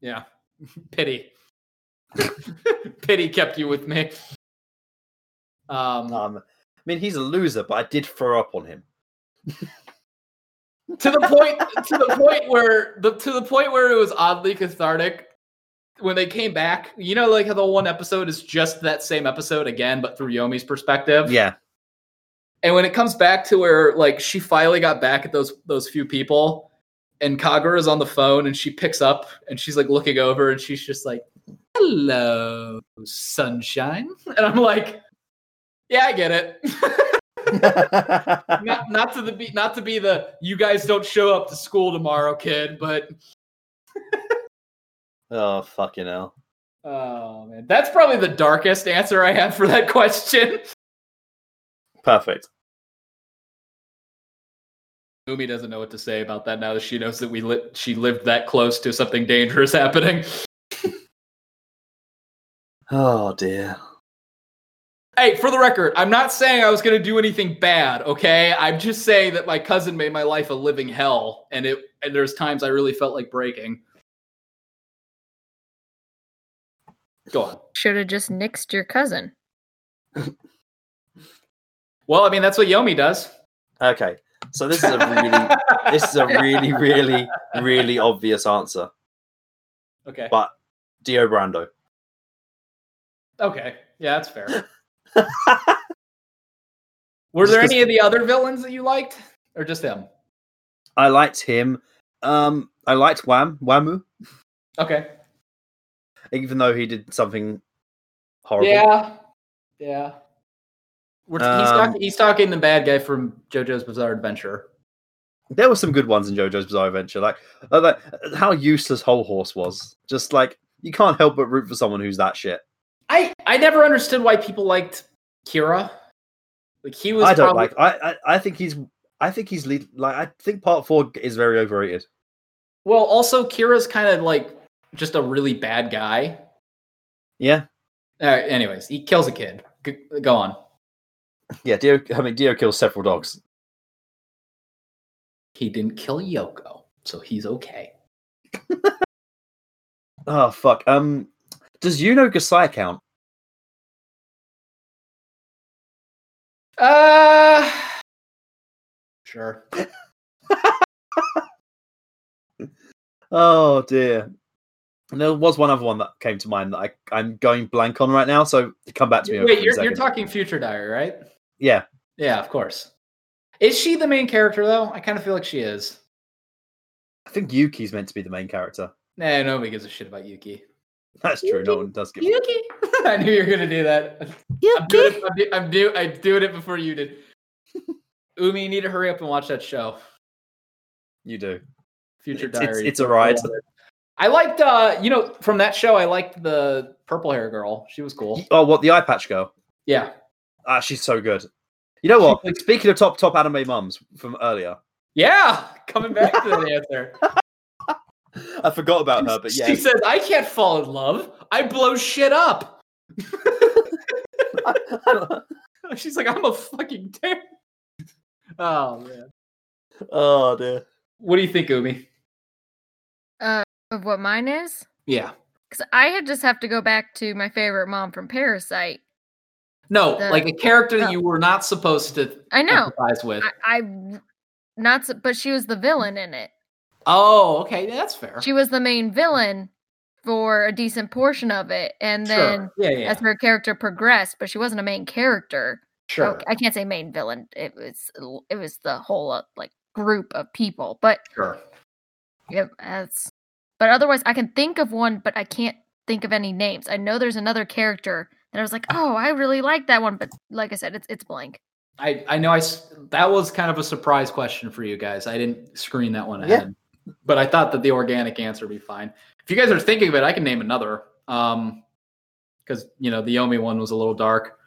Yeah, pity, pity kept you with me. Um, um, I mean, he's a loser, but I did throw up on him. to the point to the point where the to the point where it was oddly cathartic when they came back. You know, like how the one episode is just that same episode again, but through Yomi's perspective. Yeah, And when it comes back to where like she finally got back at those those few people, and Kagura is on the phone and she picks up and she's like looking over and she's just like, "Hello, sunshine," and I'm like, "Yeah, I get it." not not to the be not to be the you guys don't show up to school tomorrow, kid, but oh fucking hell. oh man, that's probably the darkest answer I have for that question. Perfect. Umi doesn't know what to say about that now that she knows that we li- she lived that close to something dangerous happening. Oh dear. Hey, for the record, I'm not saying I was going to do anything bad, okay? I'm just saying that my cousin made my life a living hell and it and there's times I really felt like breaking. Go on. Should have just nixed your cousin. Well, I mean, that's what Yomi does. Okay, so this is a really, this is a really, really, really obvious answer. okay. But Dio Brando. Okay. Yeah, that's fair. Were there any of the other villains that you liked or just him? I liked him. Um, I liked Wham Wamu, Okay. even though he did something horrible. Yeah. Yeah. We're he's, Um, talking, he's talking the bad guy from JoJo's Bizarre Adventure. There were some good ones in JoJo's Bizarre Adventure, like, uh, like how useless Hol Horse was. Just like you can't help but root for someone who's that shit. I I never understood why people liked Kira. Like he was. I don't probably- like. I, I I think he's. I think he's lead. Like I think Part Four is very overrated. Well, also Kira's kind of like just a really bad guy. Yeah, Uh, anyways, he kills a kid. G- go on. yeah. Dio. I mean, Dio kills several dogs. He didn't kill Yoko, so he's okay. Oh fuck. Um, does Yuno Gasai count? Uh, sure. Oh dear. And there was one other one that came to mind that I, I'm going blank on right now. So come back to me. Wait, you're, you're talking Future Diary, right? Yeah, Yeah, of course. Is she the main character though? I kind of feel like she is. I think Yuki's meant to be the main character. Nah, nobody gives a shit about Yuki. That's true. No one does give. Yuki. I knew you were gonna do that. I'm doing it. I'm, do, I'm, do, I'm doing it before you did. Umi, you need to hurry up and watch that show, You do. Future It's- it's- Diary. it's a ride. I liked, uh, you know, from that show, I liked the purple hair girl. She was cool. Oh, what the eye patch girl? Yeah. Ah, she's so good. You know what? Like- Speaking of top top anime mums from earlier, Yeah. Coming back to the answer. I forgot about her, but yeah. She says, I can't fall in love. I blow shit up. She's like, I'm a fucking terror. Oh, man. oh dear. What do you think, Umi? Uh, of what mine is? Yeah. Because I had just have to go back to my favorite mom from Parasyte. No, The- like a character that oh. you were not supposed to I know. empathize with. I, I not, but she was the villain in it. Oh, okay. yeah, That's fair. She was the main villain for a decent portion of it, and Sure. then yeah, yeah. as her character progressed, but she wasn't a main character. Sure. Okay, I can't say main villain. It was it was the whole uh, like group of people, but Sure. Yep, that's. But otherwise, I can think of one, but I can't think of any names. I know there's another character that I was like, oh, I really like that one, but like I said, it's it's blank. I, I know I that was kind of a surprise question for you guys. I didn't screen that one Yeah. ahead, but I thought that the organic answer would be fine. If you guys are thinking of it, I can name another. Um, because you know the Yomi one was a little dark.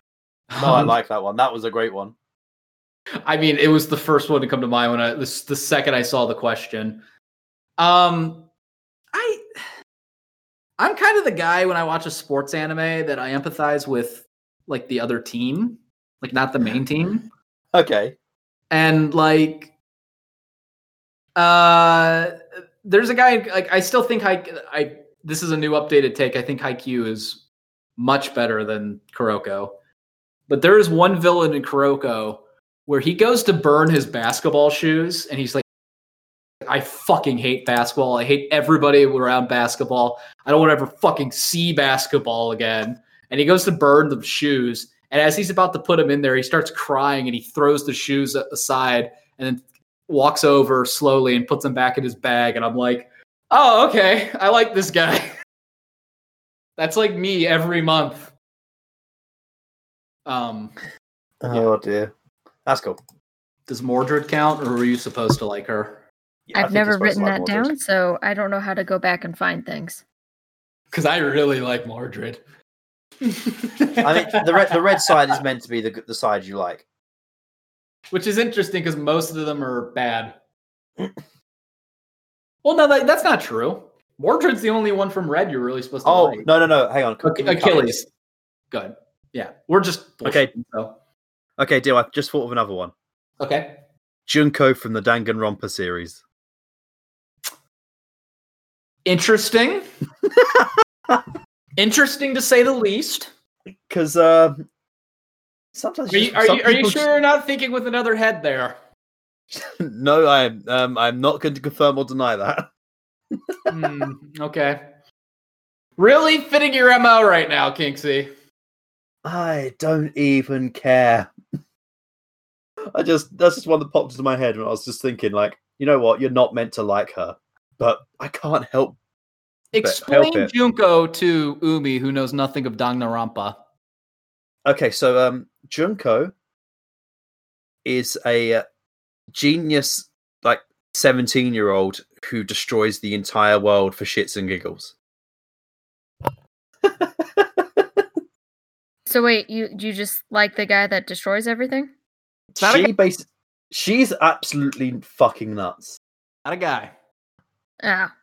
No, I Um, like that one. That was a great one. I mean, it was the first one to come to mind when I this the second I saw the question. Um, I I'm kind of the guy when I watch a sports anime that I empathize with like the other team, like not the main team, Okay. and like uh there's a guy like I still think I I this is a new updated take. I think Haikyuu is much better than Kuroko. But there is one villain in Kuroko where he goes to burn his basketball shoes and he's like I fucking hate basketball. I hate everybody around basketball. I don't want to ever fucking see basketball again. And he goes to burn the shoes. And as he's about to put them in there, he starts crying and he throws the shoes aside and then walks over slowly and puts them back in his bag. And I'm like, oh, okay. I like this guy. That's like me every month. Um, Oh dear. That's cool. does Mordred count, or were you supposed to like her? Yeah, I I've never written to that Mordred. down, so I don't know how to go back and find things. Because I really like Mordred. I mean, the red the red side is meant to be the the side you like. Which is interesting because most of them are bad. well, no, that, that's not true. Mordred's the only one from Red you're really supposed to Oh like. no no no! Hang on. Can- Ach- can we cut Achilles. Good. Yeah, we're just Okay. So. Okay, Dil. I've just thought of another one. Okay. Junko from the Danganronpa series. Interesting. Interesting to say the least. Because uh, sometimes Are you, are you, are you sure you're not thinking with another head there? no, I'm um, I'm not going to confirm or deny that. Hmm, okay. Really fitting your MO right now, Kinksy. I don't even care. I just that's just one that popped into my head when I was just thinking, like, you know what, you're not meant to like her, but I can't help. help Explain it. Junko to Umi, who knows nothing of Danganronpa. Okay, so um, Junko is a uh, genius, like seventeen year old who destroys the entire world for shits and giggles. So wait, you you just like the guy that destroys everything? not a she bas- she's absolutely fucking nuts. Not a guy. Ah,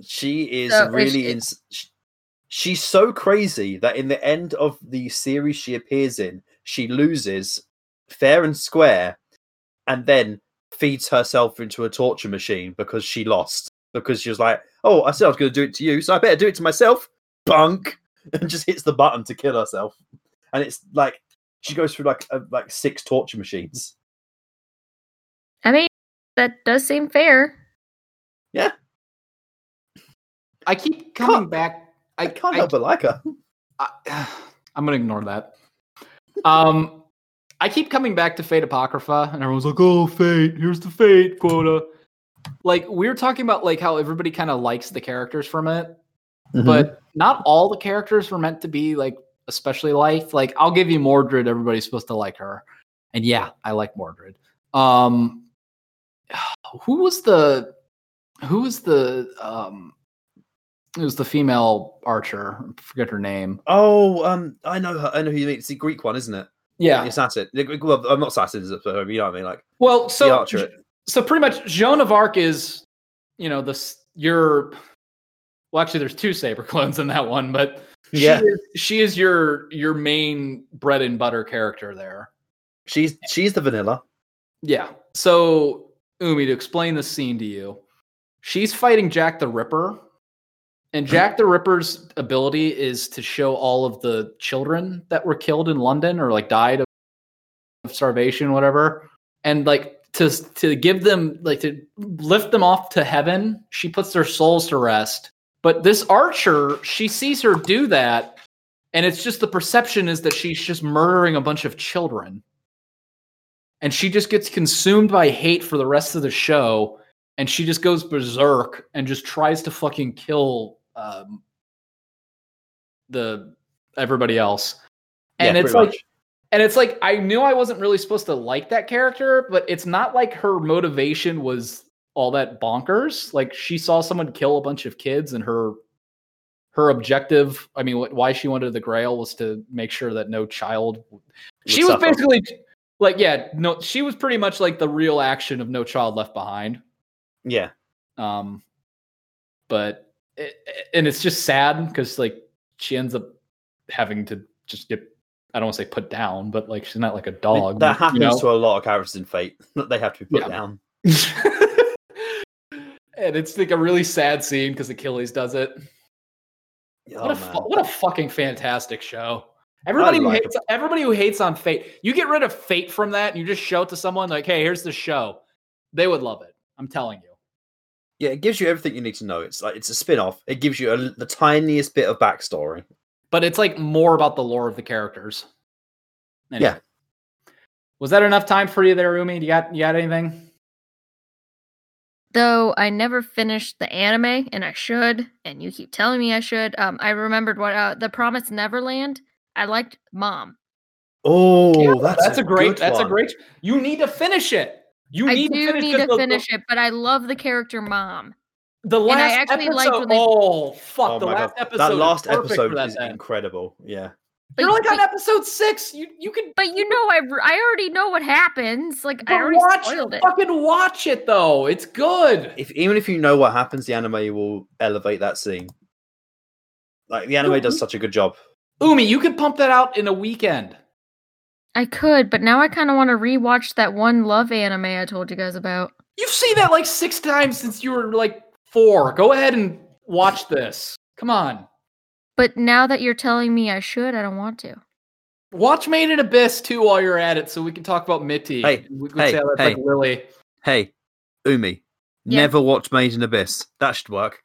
She is So, is really she- in. She's so crazy that in the end of the series she appears in, she loses fair and square, and then feeds herself into a torture machine because she lost. Because she was like, "Oh, I said I was going to do it to you, so I better do it to myself." Bunk, and just hits the button to kill herself. And it's like she goes through like uh, like six torture machines. I mean that does seem fair. Yeah. I keep coming Can't- back. I, I can't I- help but like her. I, I'm gonna ignore that. Um, I keep coming back to Fate Apocrypha, and everyone's like, "Oh, Fate! Here's the Fate quota." Like we were talking about, like how everybody kind of likes the characters from it, Mm-hmm. but not all the characters were meant to be like especially liked. Like I'll give you Mordred; everybody's supposed to like her, and yeah, I like Mordred. Um, who was the who was the um it was the female archer I forget her name Oh, um, I know her. I know who you mean. It's the Greek one, isn't it? yeah The assassin. The Well, I'm not assassins, but you know what I mean. Like well the so archer. so pretty much joan of arc is you know this your well actually there's two saber clones in that one but Yeah. she is, she is your your main bread and butter character there She's she's the vanilla. Yeah. So, Umi, to explain the scene to you, she's fighting Jack the Ripper. And Jack the Ripper's ability is to show all of the children that were killed in London or like died of starvation, whatever. And like to to give them like to lift them off to heaven, she puts their souls to rest. But this archer, she sees her do that, and it's just the perception is that she's just murdering a bunch of children and she just gets consumed by hate for the rest of the show and she just goes berserk and just tries to fucking kill um, the everybody else and Yeah, it's like much. and it's like i knew i wasn't really supposed to like that character but it's not like her motivation was all that bonkers like she saw someone kill a bunch of kids and her her objective i mean wh- why she wanted the grail was to make sure that no child she was suffer. basically Like, yeah, no, she was pretty much like the real action of No Child Left Behind. Yeah. Um, but and it's just sad because like she ends up having to just get I don't want to say put down, but like she's not like a dog. that happens you know? to a lot of characters in Fate. that They have to be put Yeah. down. and it's like a really sad scene because Achilles does it. Oh, what a oh, fu- what a fucking fantastic show. Everybody who like hates everybody who hates on Fate, you get rid of Fate from that and you just show it to someone like, "Hey, here's the show." They would love it. I'm telling you. Yeah, it gives you everything you need to know. It's like it's a spin-off. It gives you a, the tiniest bit of backstory. But it's like more about the lore of the characters. Anyway. Yeah. Was that enough time for you there, Umi? You got you got anything? Though I never finished the anime, and I should, and you keep telling me I should. Um, I remembered what uh, the Promised Neverland. I liked Mom. Oh, Yeah, that's, a, great good that's a great you need to finish it. You I need do to finish need 'cause to the- finish it, but I love the character Mom. The I last actually episode. liked when they- Oh fuck! Oh the last God. episode. That is last perfect episode that is then. incredible. Yeah. You're But- like on episode six. You you can But you know, I I already know what happens. Like I already watch spoiled it. fucking watch it though. It's good. If even if you know what happens, the anime will elevate that scene. Like the anime does such a good job. Umi, you could pump that out in a weekend. I could, but now I kind of want to rewatch that one love anime I told you guys about. You've seen that like six times since you were like four. Go ahead and watch this. Come on. But now that you're telling me I should, I don't want to. Watch Made in Abyss too while you're at it so we can talk about Mitty. Hey, we can hey, say how that's like hey. Lily. Hey, Umi, Yeah. never watch Made in Abyss. That should work.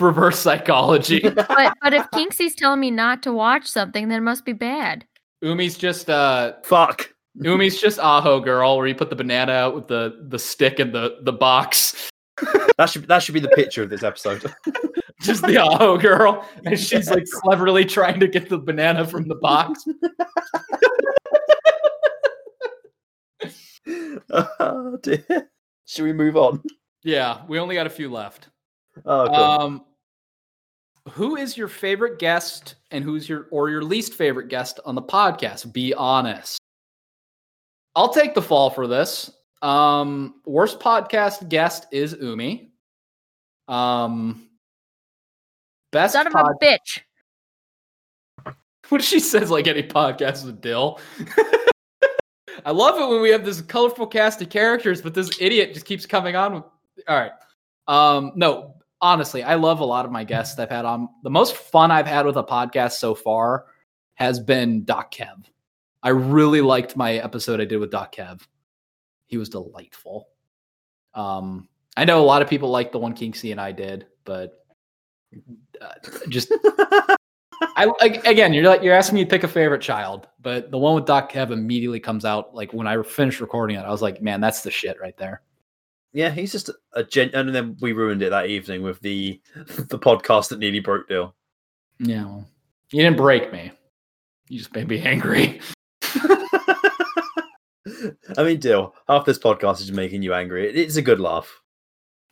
Reverse psychology. But but if Kinksy's telling me not to watch something, then it must be bad. Umi's just uh Fuck. Umi's just Aho girl where you put the banana out with the the stick in the the box. That should that should be the picture of this episode. Just the Aho girl. And she's like cleverly trying to get the banana from the box. oh dear. Should we move on? Yeah, we only got a few left. Oh, cool. Um who is your favorite guest and who's your or your least favorite guest on the podcast? Be honest. I'll take the fall for this. Um worst podcast guest is Umi. Um best Son of pod- a bitch. what she says like any podcast with Dil. I love it when we have this colorful cast of characters, but this idiot just keeps coming on. With... All right. Um, no, honestly, I love a lot of my guests I've had on. The most fun I've had with a podcast so far has been Doc Kev. I really liked my episode I did with Doc Kev. He was delightful. Um, I know a lot of people like the one Kinksy and I did, but uh, just I ag- again, you're like you're asking me to pick a favorite child, but the one with Doc Kev immediately comes out like when I finished recording it. I was like, man, that's the shit right there. Yeah, he's just a gen. And then we ruined it that evening with the the podcast that nearly broke Dil. Yeah, well, you didn't break me. You just made me angry. I mean, Dil, half this podcast is making you angry. It- It's a good laugh.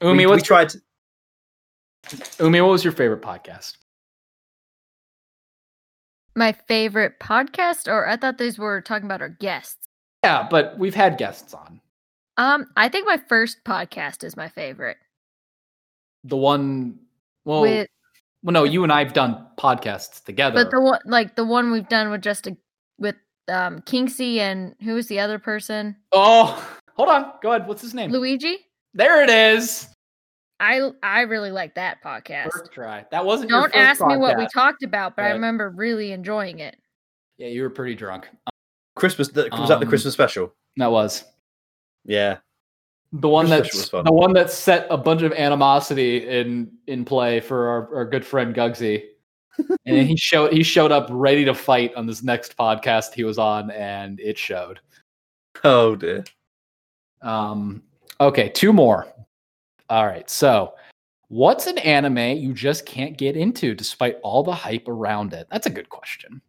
Umi, we, we tried. To, Umi? What was your favorite podcast? My favorite podcast, or I thought these were talking about our guests. Yeah, but we've had guests on. Um, I think my first podcast is my favorite. The one, well, with well, no, you and I've done podcasts together. but the one like the one we've done with just a, with um Kinksy and who was the other person? oh, hold on, go ahead. What's his name? Luigi. There it is. I I really like that podcast. First try. That wasn't. Don't first ask me what we talked about, but I remember really enjoying it. Yeah, you were pretty drunk. Christmas. The, was that the Um, Christmas special? That was. Yeah. The one Christmas that the one that set a bunch of animosity in in play for our, our good friend Gugsy. and he showed he showed up ready to fight on this next podcast he was on, and it showed. Oh dear. Um, okay, two more. All right, so what's an anime you just can't get into despite all the hype around it? That's a good question.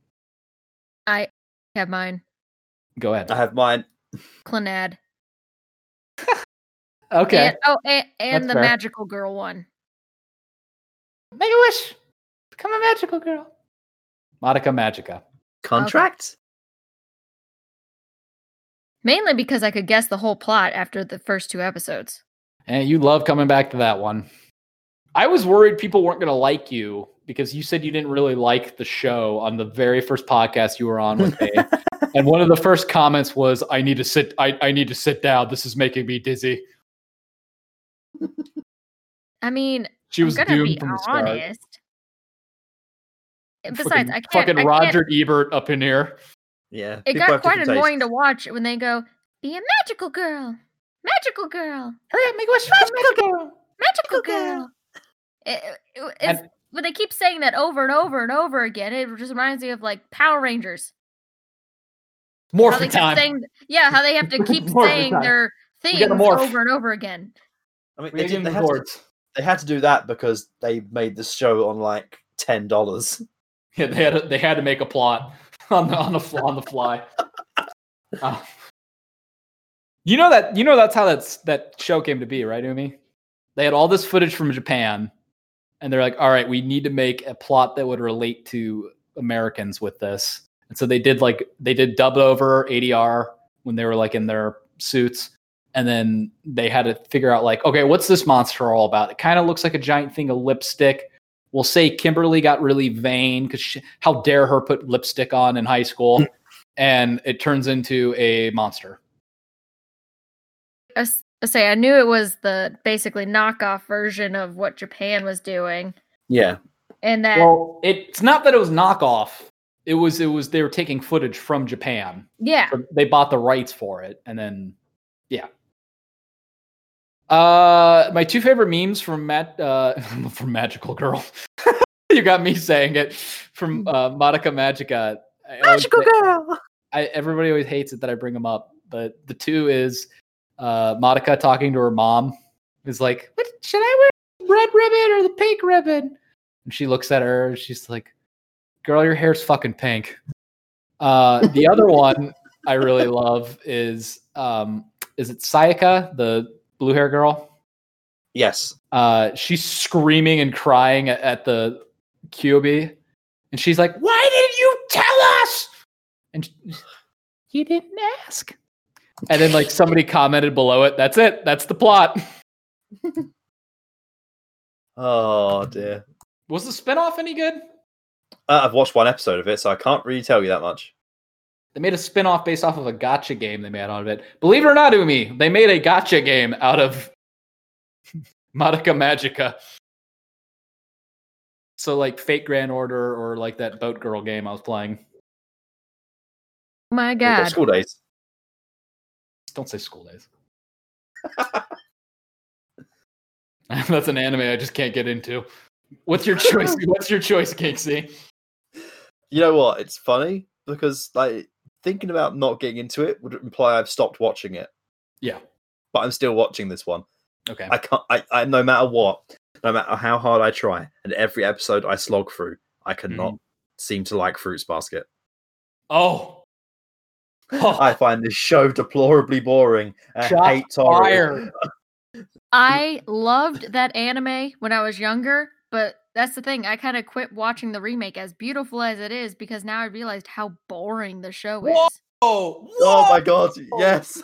I have mine. Go ahead. I have mine. Clannad. Okay. And, oh, and, and the fair. magical girl one. Make a wish. Become a magical girl. Madoka Magica. Contract. Mainly because I could guess the whole plot after the first two episodes. And you love coming back to that one. I was worried people weren't going to like you because you said you didn't really like the show on the very first podcast you were on with me. and one of the first comments was, "I need to sit. I, I need to sit down. This is making me dizzy." I mean, She was I'm gonna doomed be from the start. honest. And Fucking- Besides, I can't. fucking I can't- Roger Ebert up in here. Yeah. it got quite annoying tastes. to watch when they go, "Be a magical girl, magical girl, Hurry up, make a wish for a magical girl. magical girl." It, it- it's, And- when they keep saying that over and over and over again, it just reminds me of like Power Rangers. How Morphin time. saying, yeah, how they have to keep saying time. their We things over and over again. I mean, We they, give did, they, them had to, they had to do that because they made the show on like ten dollars. Yeah, they had to, they had to make a plot on the on the fl- on the fly. Uh, you know that you know that's how that's that show came to be, right, Umi? They had all this footage from Japan, and they're like, "All right, we need to make a plot that would relate to Americans with this." And so they did like they did dub over ADR when they were like in their suits, and then they had to figure out like, okay, what's this monster all about? It kind of looks like a giant thing of lipstick we'll say Kimberly got really vain because how dare her put lipstick on in high school, hmm. and it turns into a monster. I, s- I say I knew it was the basically knockoff version of what Japan was doing, Yeah. and that Well, it's not that it was knockoff. It was it was they were taking footage from Japan. yeah, So they bought the rights for it, and then yeah. Uh, my two favorite memes from Matt uh from Magical Girl. you got me saying it from uh Madoka Magica. I always girl. I everybody always hates it that I bring them up, but the two is uh Madoka talking to her mom is like, "What should I wear? Red ribbon or the pink ribbon?" And she looks at her, she's like, "Girl, your hair's fucking pink." Uh the other one I really love is um is it Sayaka, the blue hair girl? Yes. Uh she's screaming and crying at, at the QB and she's like, "Why didn't you tell us?" And sh- you didn't ask. And then like somebody commented below it, "That's it. That's the plot." Oh dear. Was the spinoff any good? Uh, I've watched one episode of it, so I can't really tell you that much. They made a spin-off based off of a gacha game they made out of it. Believe it or not, Umi, they made a gacha game out of Madoka Magica. So like Fate Grand Order or like that Boat Girl game I was playing. my We've God, school days. Don't say school days. That's an anime I just can't get into. What's your choice? What's your choice, Kinksy? You know what? It's funny because like thinking about not getting into it would imply I've stopped watching it. Yeah. But I'm still watching this one. Okay. I can't. I, I no matter what, no matter how hard I try, and every episode I slog through, I cannot mm. seem to like Fruits Basket. Oh. Oh. I find this show deplorably boring. I Shots hate Tohru. I loved that anime when I was younger, but that's the thing. I kind of quit watching the remake, as beautiful as it is, because now I realized how boring the show is. Whoa. Oh my god! Yes.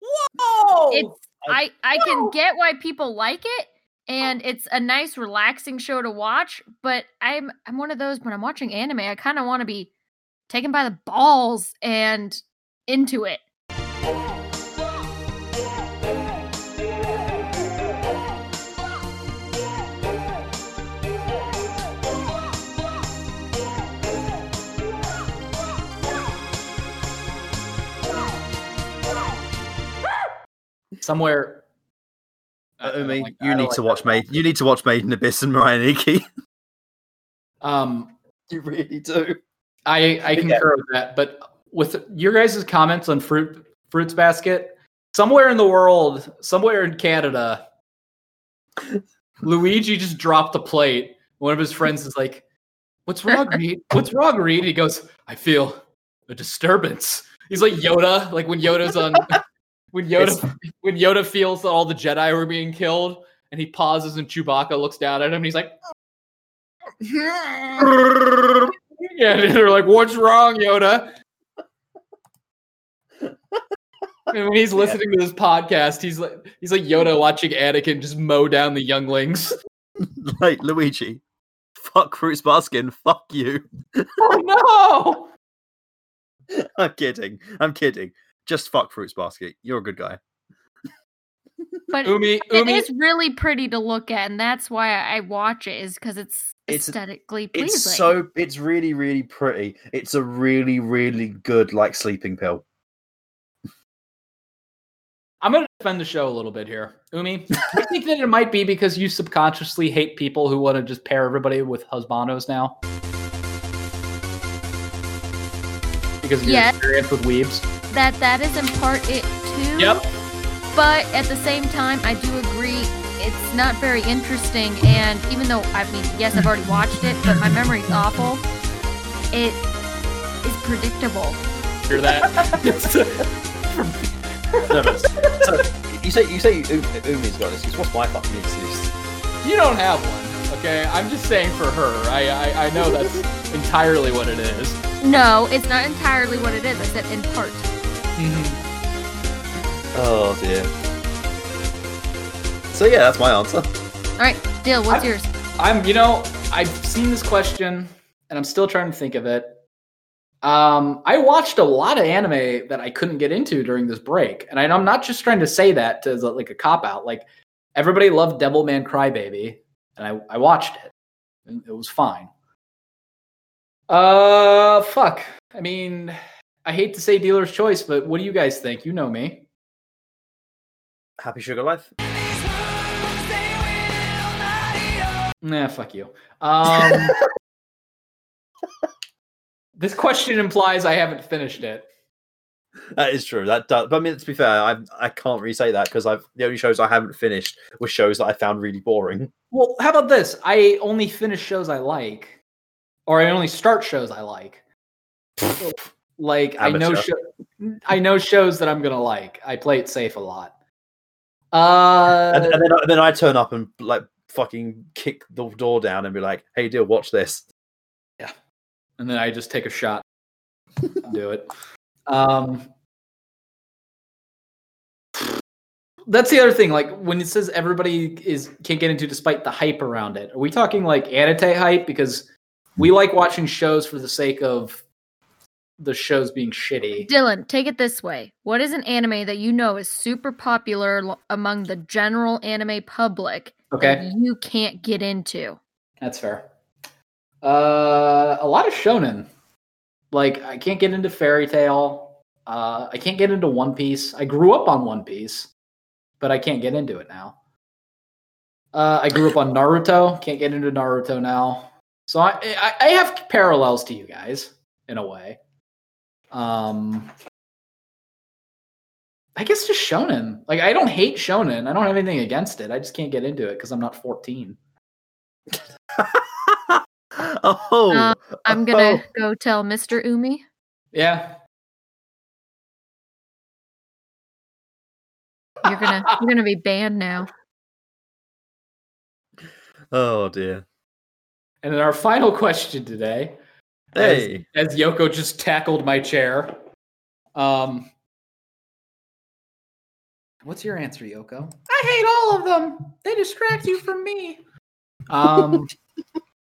Whoa. It's I I can get why people like it, and it's a nice, relaxing show to watch. But I'm I'm one of those when I'm watching anime, I kind of want to be taken by the balls and into it. somewhere. I- I Uh, like- you don't need like to watch at all. Made. You need to watch Made in Abyss and Mirai Nikki. Um, you really do. I I Yeah. concur with that, but with your guys' comments on fruit fruits basket, somewhere in the world, somewhere in Canada, Luigi just dropped the plate. One of his friends is like, "What's wrong, Reed? What's wrong, Reed?" He goes, "I feel a disturbance." He's like Yoda, like when Yoda's on when Yoda when Yoda feels that all the Jedi were being killed, and he pauses and Chewbacca looks down at him, and he's like. Yeah, they're like, "What's wrong, Yoda?" And when he's listening to this podcast, he's like he's like Yoda watching Anakin just mow down the younglings. like Luigi, fuck Fruits Basket, fuck you. Oh no! I'm kidding. I'm kidding. Just fuck Fruits Basket. You're a good guy. But Umi, it Umi, is really pretty to look at, and that's why I watch it. Is because it's It's- aesthetically pleasing. It's so it's really really pretty. It's a really really good like sleeping pill. I'm gonna defend the show a little bit here. Umi, I think that it might be because you subconsciously hate people who want to just pair everybody with husbandos now. Because of your Yeah. experience with weebs. that that is in part it too. Yep. But at the same time, I do agree it's not very interesting. And even though I mean, yes, I've already watched it, but my memory's awful. It is predictable. Hear that? No, so you say you say Umi's got this. excuse. What's my fucking excuse? you don't have one, okay? I'm just saying for her. I, I I know that's entirely what it is. No, it's not entirely what it is. I said in part. Mm-hmm. Oh dear. So yeah, that's my answer. All right, Dil, what's I- yours? I'm, you know, I've seen this question and I'm still trying to think of it. Um, I watched a lot of anime that I couldn't get into during this break, and I, I'm not just trying to say that as a, like a cop out. Like everybody loved Devilman Crybaby, and I, I watched it, and it was fine. Uh, fuck. I mean, I hate to say dealer's choice, but what do you guys think? You know me. Happy Sugar Life. Nah, fuck you. Um, this question implies I haven't finished it. That is true. That does. But I mean, to be fair, I I can't really say that because I've the only shows I haven't finished were shows that I found really boring. Well, how about this? I only finish shows I like, or I only start shows I like. like I know, Amateur. I know shows that I'm gonna like. I play it safe a lot. Uh, and, and then and then I turn up and like fucking kick the door down and be like, "Hey, Dil, watch this." Yeah, and then I just take a shot. do it. Um, that's the other thing. Like when it says everybody is can't get into despite the hype around it. Are we talking like anite hype? Because we like watching shows for the sake of the shows being shitty. Dylan, take it this way. What is an anime that you know is super popular l- among the general anime public Okay, that you can't get into? that's fair. Uh, a lot of shonen. Like I can't get into Fairy Tail. Uh, I can't get into One Piece. I grew up on One Piece, but I can't get into it now. Uh, I grew up on Naruto. Can't get into Naruto now. So I, I I have parallels to you guys in a way. Um, I guess just shonen. Like I don't hate shonen. I don't have anything against it. I just can't get into it because I'm not 14. oh, Uh, I'm gonna oh. go tell Mr. Umi. Yeah, You're gonna you're gonna be banned now. Oh dear. And then our final question today, as- Hey. as, Yoko just tackled my chair. Um, what's your answer, Yoko? I hate all of them. They distract you from me. Um,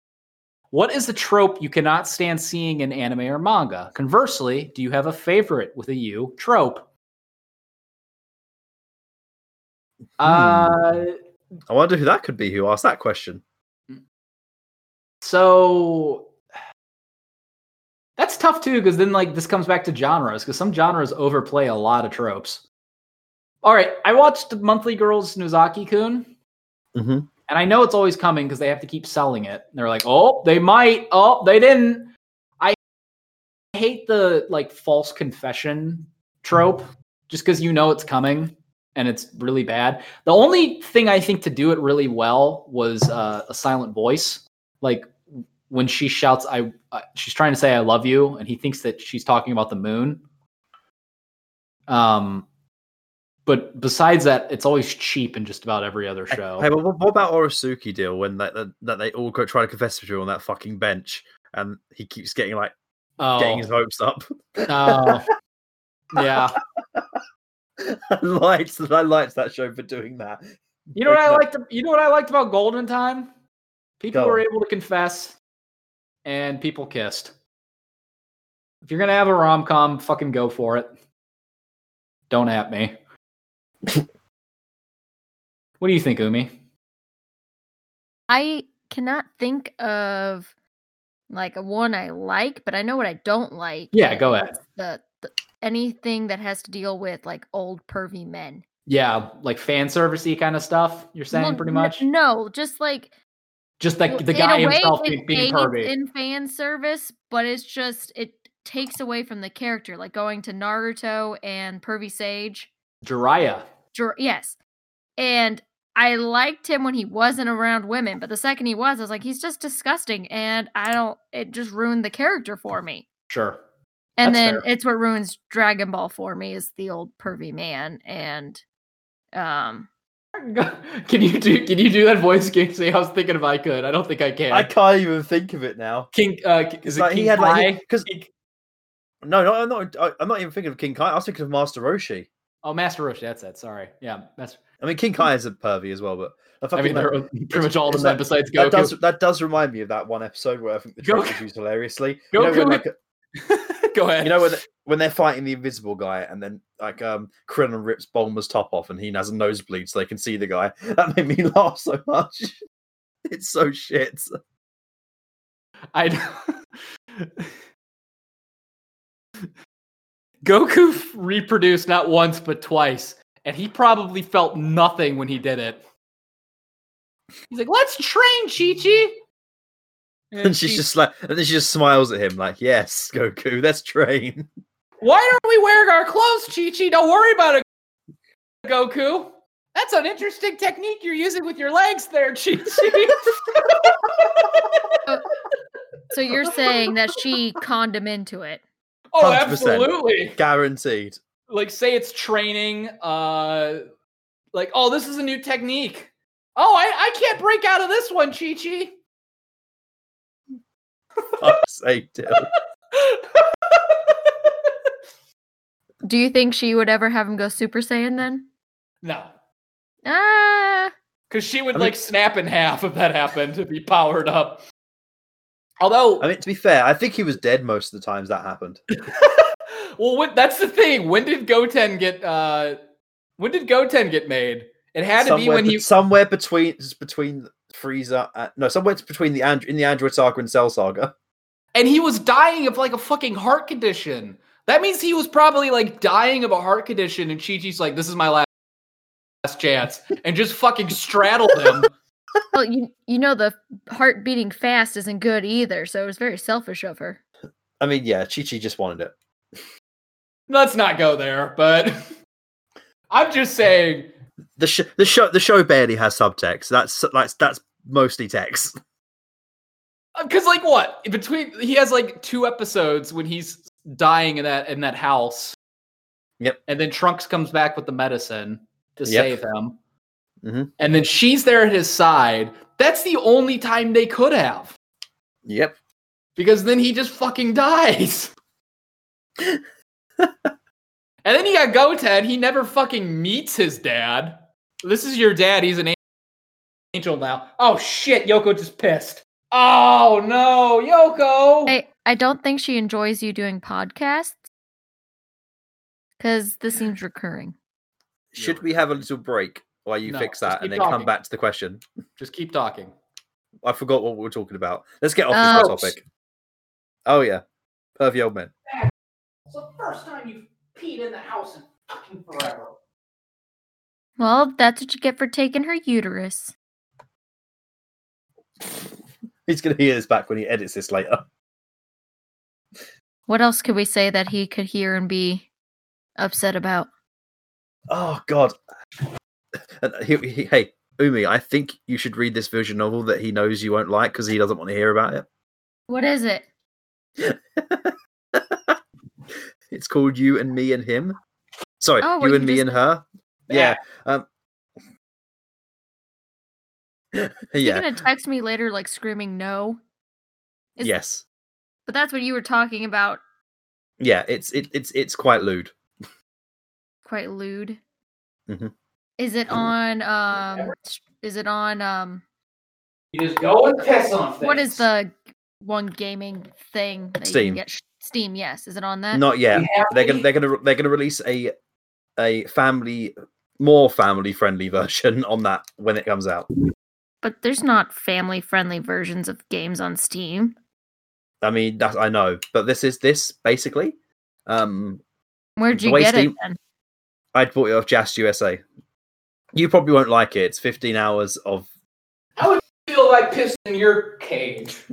what is the trope you cannot stand seeing in anime or manga? Conversely, do you have a favorite with a U trope? Uh, I wonder who that could be. Who asked that question? So that's tough too, because then like this comes back to genres, because some genres overplay a lot of tropes. All right, I watched Monthly Girls Nozaki Kun, Mm-hmm. and I know it's always coming because they have to keep selling it. And they're like, oh, they might, oh, they didn't. I hate the like false confession trope, just because you know it's coming and it's really bad. The only thing I think to do it really well was uh, a silent voice like when she shouts i uh, she's trying to say i love you and he thinks that she's talking about the moon um but besides that it's always cheap in just about every other show Hey, what, what about Oresuki Dil when that, that that they all go try to confess to you on that fucking bench and he keeps getting like oh, getting his hopes up? oh. yeah I liked I liked that show for doing that. You know what I liked? You know what I liked about Golden Time? People Go were able to confess, and people kissed. If you're gonna have a rom com, fucking go for it. Don't at me. what do you think, Umi? I cannot think of like a one I like, but I know what I don't like. Yeah, go ahead. The, the anything that has to deal with like old pervy men. Yeah, like fan servicey kind of stuff. You're saying Well, pretty much. no, just like Just like well, the guy way, himself being, being pervy. in fan service, but it's just it takes away from the character, like going to Naruto and Pervy Sage. Jiraiya. Jor- yes, and I liked him when he wasn't around women, but the second he was, I was like, he's just disgusting, and I don't. It just ruined the character for me. Sure. And That's then fair. it's what ruins Dragon Ball for me is the old pervy man, and um, can you do can you do that voice, Kinksy? I was thinking if I could. I don't think I can. I can't even think of it now. King uh is it like King he had like Kai? because no, no, I'm not. I'm not even thinking of King Kai. I was thinking of Master Roshi. Oh, Master Roshi, that's it. Sorry. Yeah, that's I mean, King Kai is a pervy as well, but I, I mean they're pretty much all of them like- besides that Goku. does that does remind me of that one episode where I think the Goku- joke was used hilariously. You know, Goku like, Go ahead. you know when, when they're fighting the invisible guy and then like um Krillin rips Bulma's top off and he has a nosebleed so they can see the guy. That made me laugh so much. It's so shit. I Goku f- reproduced not once but twice, and he probably felt nothing when he did it. He's like, "Let's train, Chi Chi." And she's just like, and then she just smiles at him like, "Yes, Goku, let's train." Why aren't we wearing our clothes, Chi Chi? Don't worry about it, Goku. That's an interesting technique you're using with your legs there, Chi Chi. so you're saying that she conned him into it? oh, 100%. absolutely. Guaranteed. like say it's training uh like oh this is a new technique oh i i can't break out of this one chi chi Fuck's sake, Dil. Do you think she would ever have him go Super Saiyan then? no Ah, because she would I mean- like snap in half if that happened to be powered up although I mean, to be fair, I think he was dead most of the times that happened. well what, that's the thing when did goten get uh when did goten get made it had to be when be- he somewhere between between Frieza, and, uh, no, somewhere between the and- in the Android Saga and Cell Saga. and he was dying of like a fucking heart condition. That means he was probably like dying of a heart condition, and Chi Chi's like, "This is my last, last chance," and just fucking straddled him. well, you you know the heart beating fast isn't good either, so it was very selfish of her. I mean, yeah, Chi Chi just wanted it. Let's not go there, but I'm just saying. The sh- the show the show barely has subtext. That's that's that's mostly text. Because like what between he has like two episodes when he's dying in that in that house. Yep. And then Trunks comes back with the medicine to Yep. save him. Mhm. And then she's there at his side. That's the only time they could have. Yep. Because then he just fucking dies. and then you got Goten. He never fucking meets his dad. This is your dad. He's an angel now. Oh shit, Yoko just pissed. Oh no, Yoko. I I don't think she enjoys you doing podcasts because this seems recurring. Should we have a little break while you No, fix that and keep then come back to the question? Just keep talking. I forgot what we were talking about. Let's get off Oh. this topic. Oh yeah, pervy old men. It's the first time you've peed in the house in fucking forever. Well, that's what you get for taking her uterus. He's gonna hear this back when he edits this later. What else could we say that he could hear and be upset about? Oh God. He, he- hey, Umi, I think you should read this visual novel that he knows you won't like because he doesn't want to hear about it. What is it? It's called You and Me and Him. Sorry, Oh, where You you and Me just- and Her. Yeah. Um, Is yeah. he gonna text me later, like screaming no? Is- Yes. But that's what you were talking about. Yeah. It's it, it's it's quite lewd. quite lewd. Mhm. Is it on? Um, is it on? Um, You just go and piss on what is the one gaming thing? That You Steam. can get? Sh- Steam. Yes. Is it on that? Not yet. You have They're gonna they're gonna they're gonna release a a family more family friendly version on that when it comes out. But there's not family friendly versions of games on Steam. I mean, that I know, but this is this basically. Um, Where'd you get Steam- it then? I'd bought it off JAST USA. You probably won't like it. It's 15 hours of. I would feel like pissing your cage.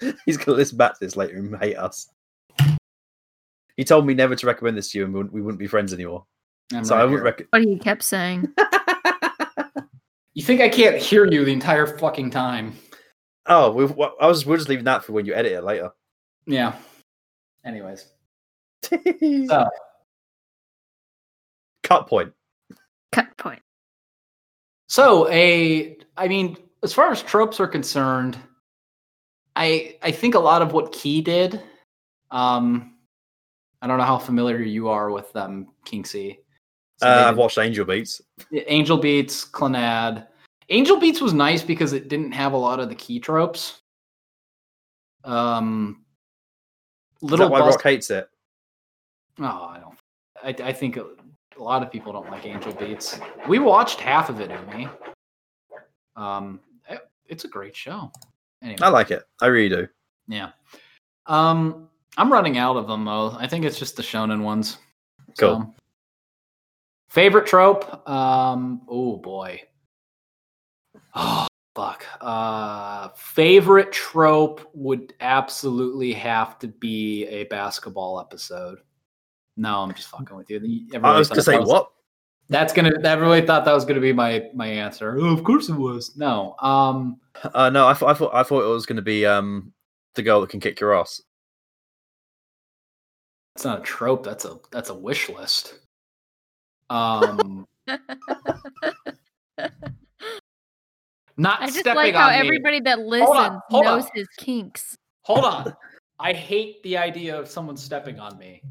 He's gonna listen back to this later and hate us. He told me never to recommend this to you, and we wouldn't, we wouldn't be friends anymore. I'm so not I wouldn't here. recommend. What he kept saying. You think I can't hear you the entire fucking time? Oh, we, well, I was. We're just leaving that for when you edit it later. Yeah. Anyways. So, Cut point. Cut point. so a I mean, as far as tropes are concerned, I I think a lot of what Key did, um I don't know how familiar you are with them, Kinksy. So Uh, I've watched Angel Beats. Angel Beats, Clannad. Angel Beats was nice because it didn't have a lot of the key tropes. Um, Is little that why Bus- Rock hates it? Oh, I don't. I, I think a, a lot of people don't like Angel Beats. We watched half of it, Umi. Um, it- it's a great show. Anyway, I like it. I really do. yeah. Um, I'm running out of them though. I think it's just the shonen ones. Cool. So. Favorite trope? Um, oh boy. Oh fuck. Uh, favorite trope would absolutely have to be a basketball episode. No, I'm just fucking with you. I was gonna say was- what? That's gonna. Everybody thought that was gonna be my my answer. Oh, of course it was. No. Um. Uh, no, I thought I thought I thought it was going to be um the girl that can kick your ass. It's not a trope. That's a that's a wish list. Um. not I just stepping like how on me. everybody that listens hold on. knows his kinks. Hold on. I hate the idea of someone stepping on me.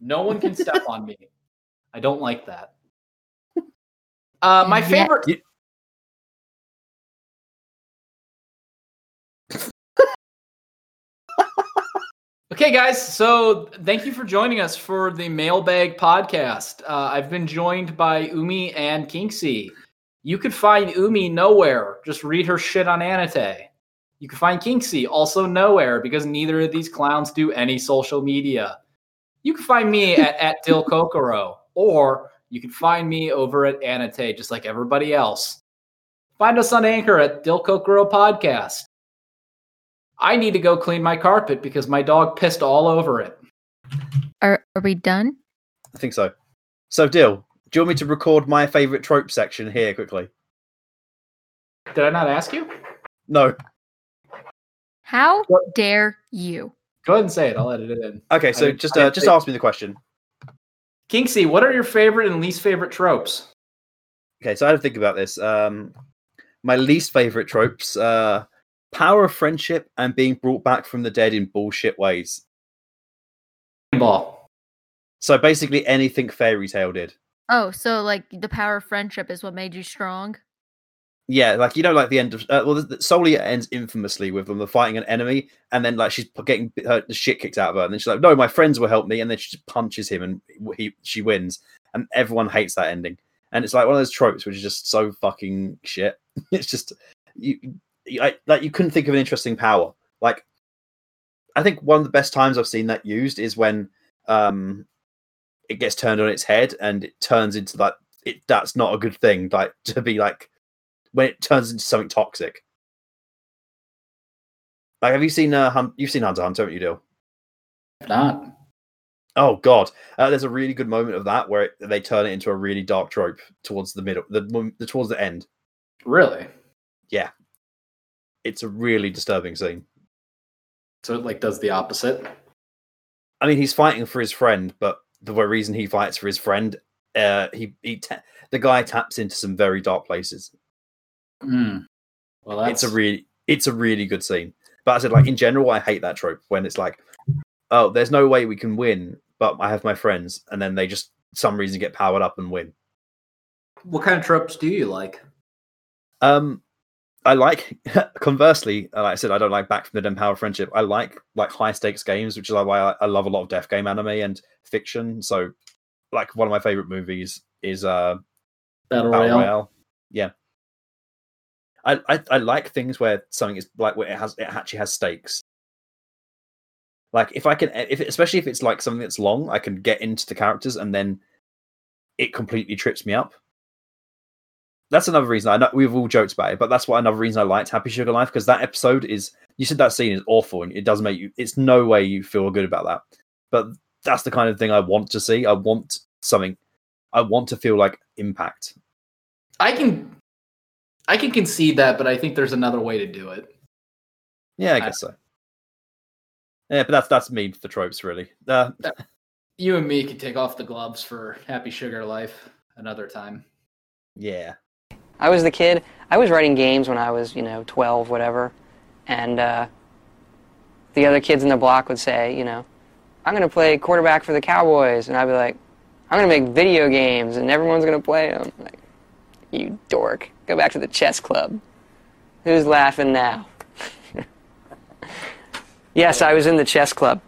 No one can step on me. I don't like that. Uh, my Yet- favorite. You- Okay, guys. So thank you for joining us for the Mailbag podcast. Uh, I've been joined by Umi and Kinksy. You could find Umi nowhere. Just read her shit on Anate. You can find Kinksy also nowhere because neither of these clowns do any social media. You can find me at, at DilKokoro, or you can find me over at Anate, just like everybody else. Find us on Anchor at DilKokoro Podcast. I need to go clean my carpet because my dog pissed all over it. Are are we done? I think so. So, Dil, do you want me to record my favorite trope section here quickly? Did I not ask you? No. How What? dare you? Go ahead and say it. I'll edit it in. Okay, so I- just I uh, just think- ask me the question. Kinksy, what are your favorite and least favorite tropes? Okay, so I had to think about this. Um, my least favorite tropes: uh, power of friendship and being brought back from the dead in bullshit ways. Ball. So basically, anything Fairy Tail did. Oh, so like the power of friendship is what made you strong? Yeah, like you know, like the end of uh, well, the, the, Soul Eater ends infamously with them fighting an enemy, and then like she's getting her, the shit kicked out of her, and then she's like, "No, my friends will help me," and then she just punches him, and he she wins, and everyone hates that ending, and it's like one of those tropes which is just so fucking shit. it's just you, you I, like you couldn't think of an interesting power. Like, I think one of the best times I've seen that used is when um it gets turned on its head and it turns into like it that's not a good thing like to be like when it turns into something toxic like have you seen uh Hun- you've seen hunter hunter haven't you Dil? Not, oh god uh, there's a really good moment of that where it, they turn it into a really dark trope towards the middle the, the towards the end really. It's a really disturbing scene So it like does the opposite. i mean he's fighting for his friend but the reason he fights for his friend uh he, he ta- the guy taps into some very dark places Hmm. Well, that's it's a really it's a really good scene. But I said like in general, I hate that trope when it's like, oh, there's no way we can win, but I have my friends, and then they just some reason get powered up and win. What kind of tropes do you like? Um, I like conversely, like I said, I don't like Back from the Dead Power Friendship. I like like high stakes games, which is why I, I love a lot of death game anime and fiction. So, like one of my favorite movies is uh Battle, Battle Royale. Royale. Yeah. I, I I like things where something is like where it has it actually has stakes. Like if I can, if especially if it's like something that's long, I can get into the characters and then it completely trips me up. That's another reason I know we've all joked about it, but that's why another reason I liked Happy Sugar Life because that episode is you said that scene is awful and it doesn't make you. It's no way you feel good about that, but that's the kind of thing I want to see. I want something. I want to feel like impact. I can, I can concede that, but I think there's another way to do it. Yeah, I I- guess so. Yeah, but that's that's me for tropes, really. Uh, You and me could take off the gloves for Happy Sugar Life another time. yeah, I was the kid. I was writing games when I was, you know, 12, whatever. And uh, the other kids in the block would say, you know, I'm going to play quarterback for the Cowboys. And I'd be like, I'm going to make video games and everyone's going to play them. Like, you dork. Go back to the chess club. Who's laughing now? yes, I was in the chess club.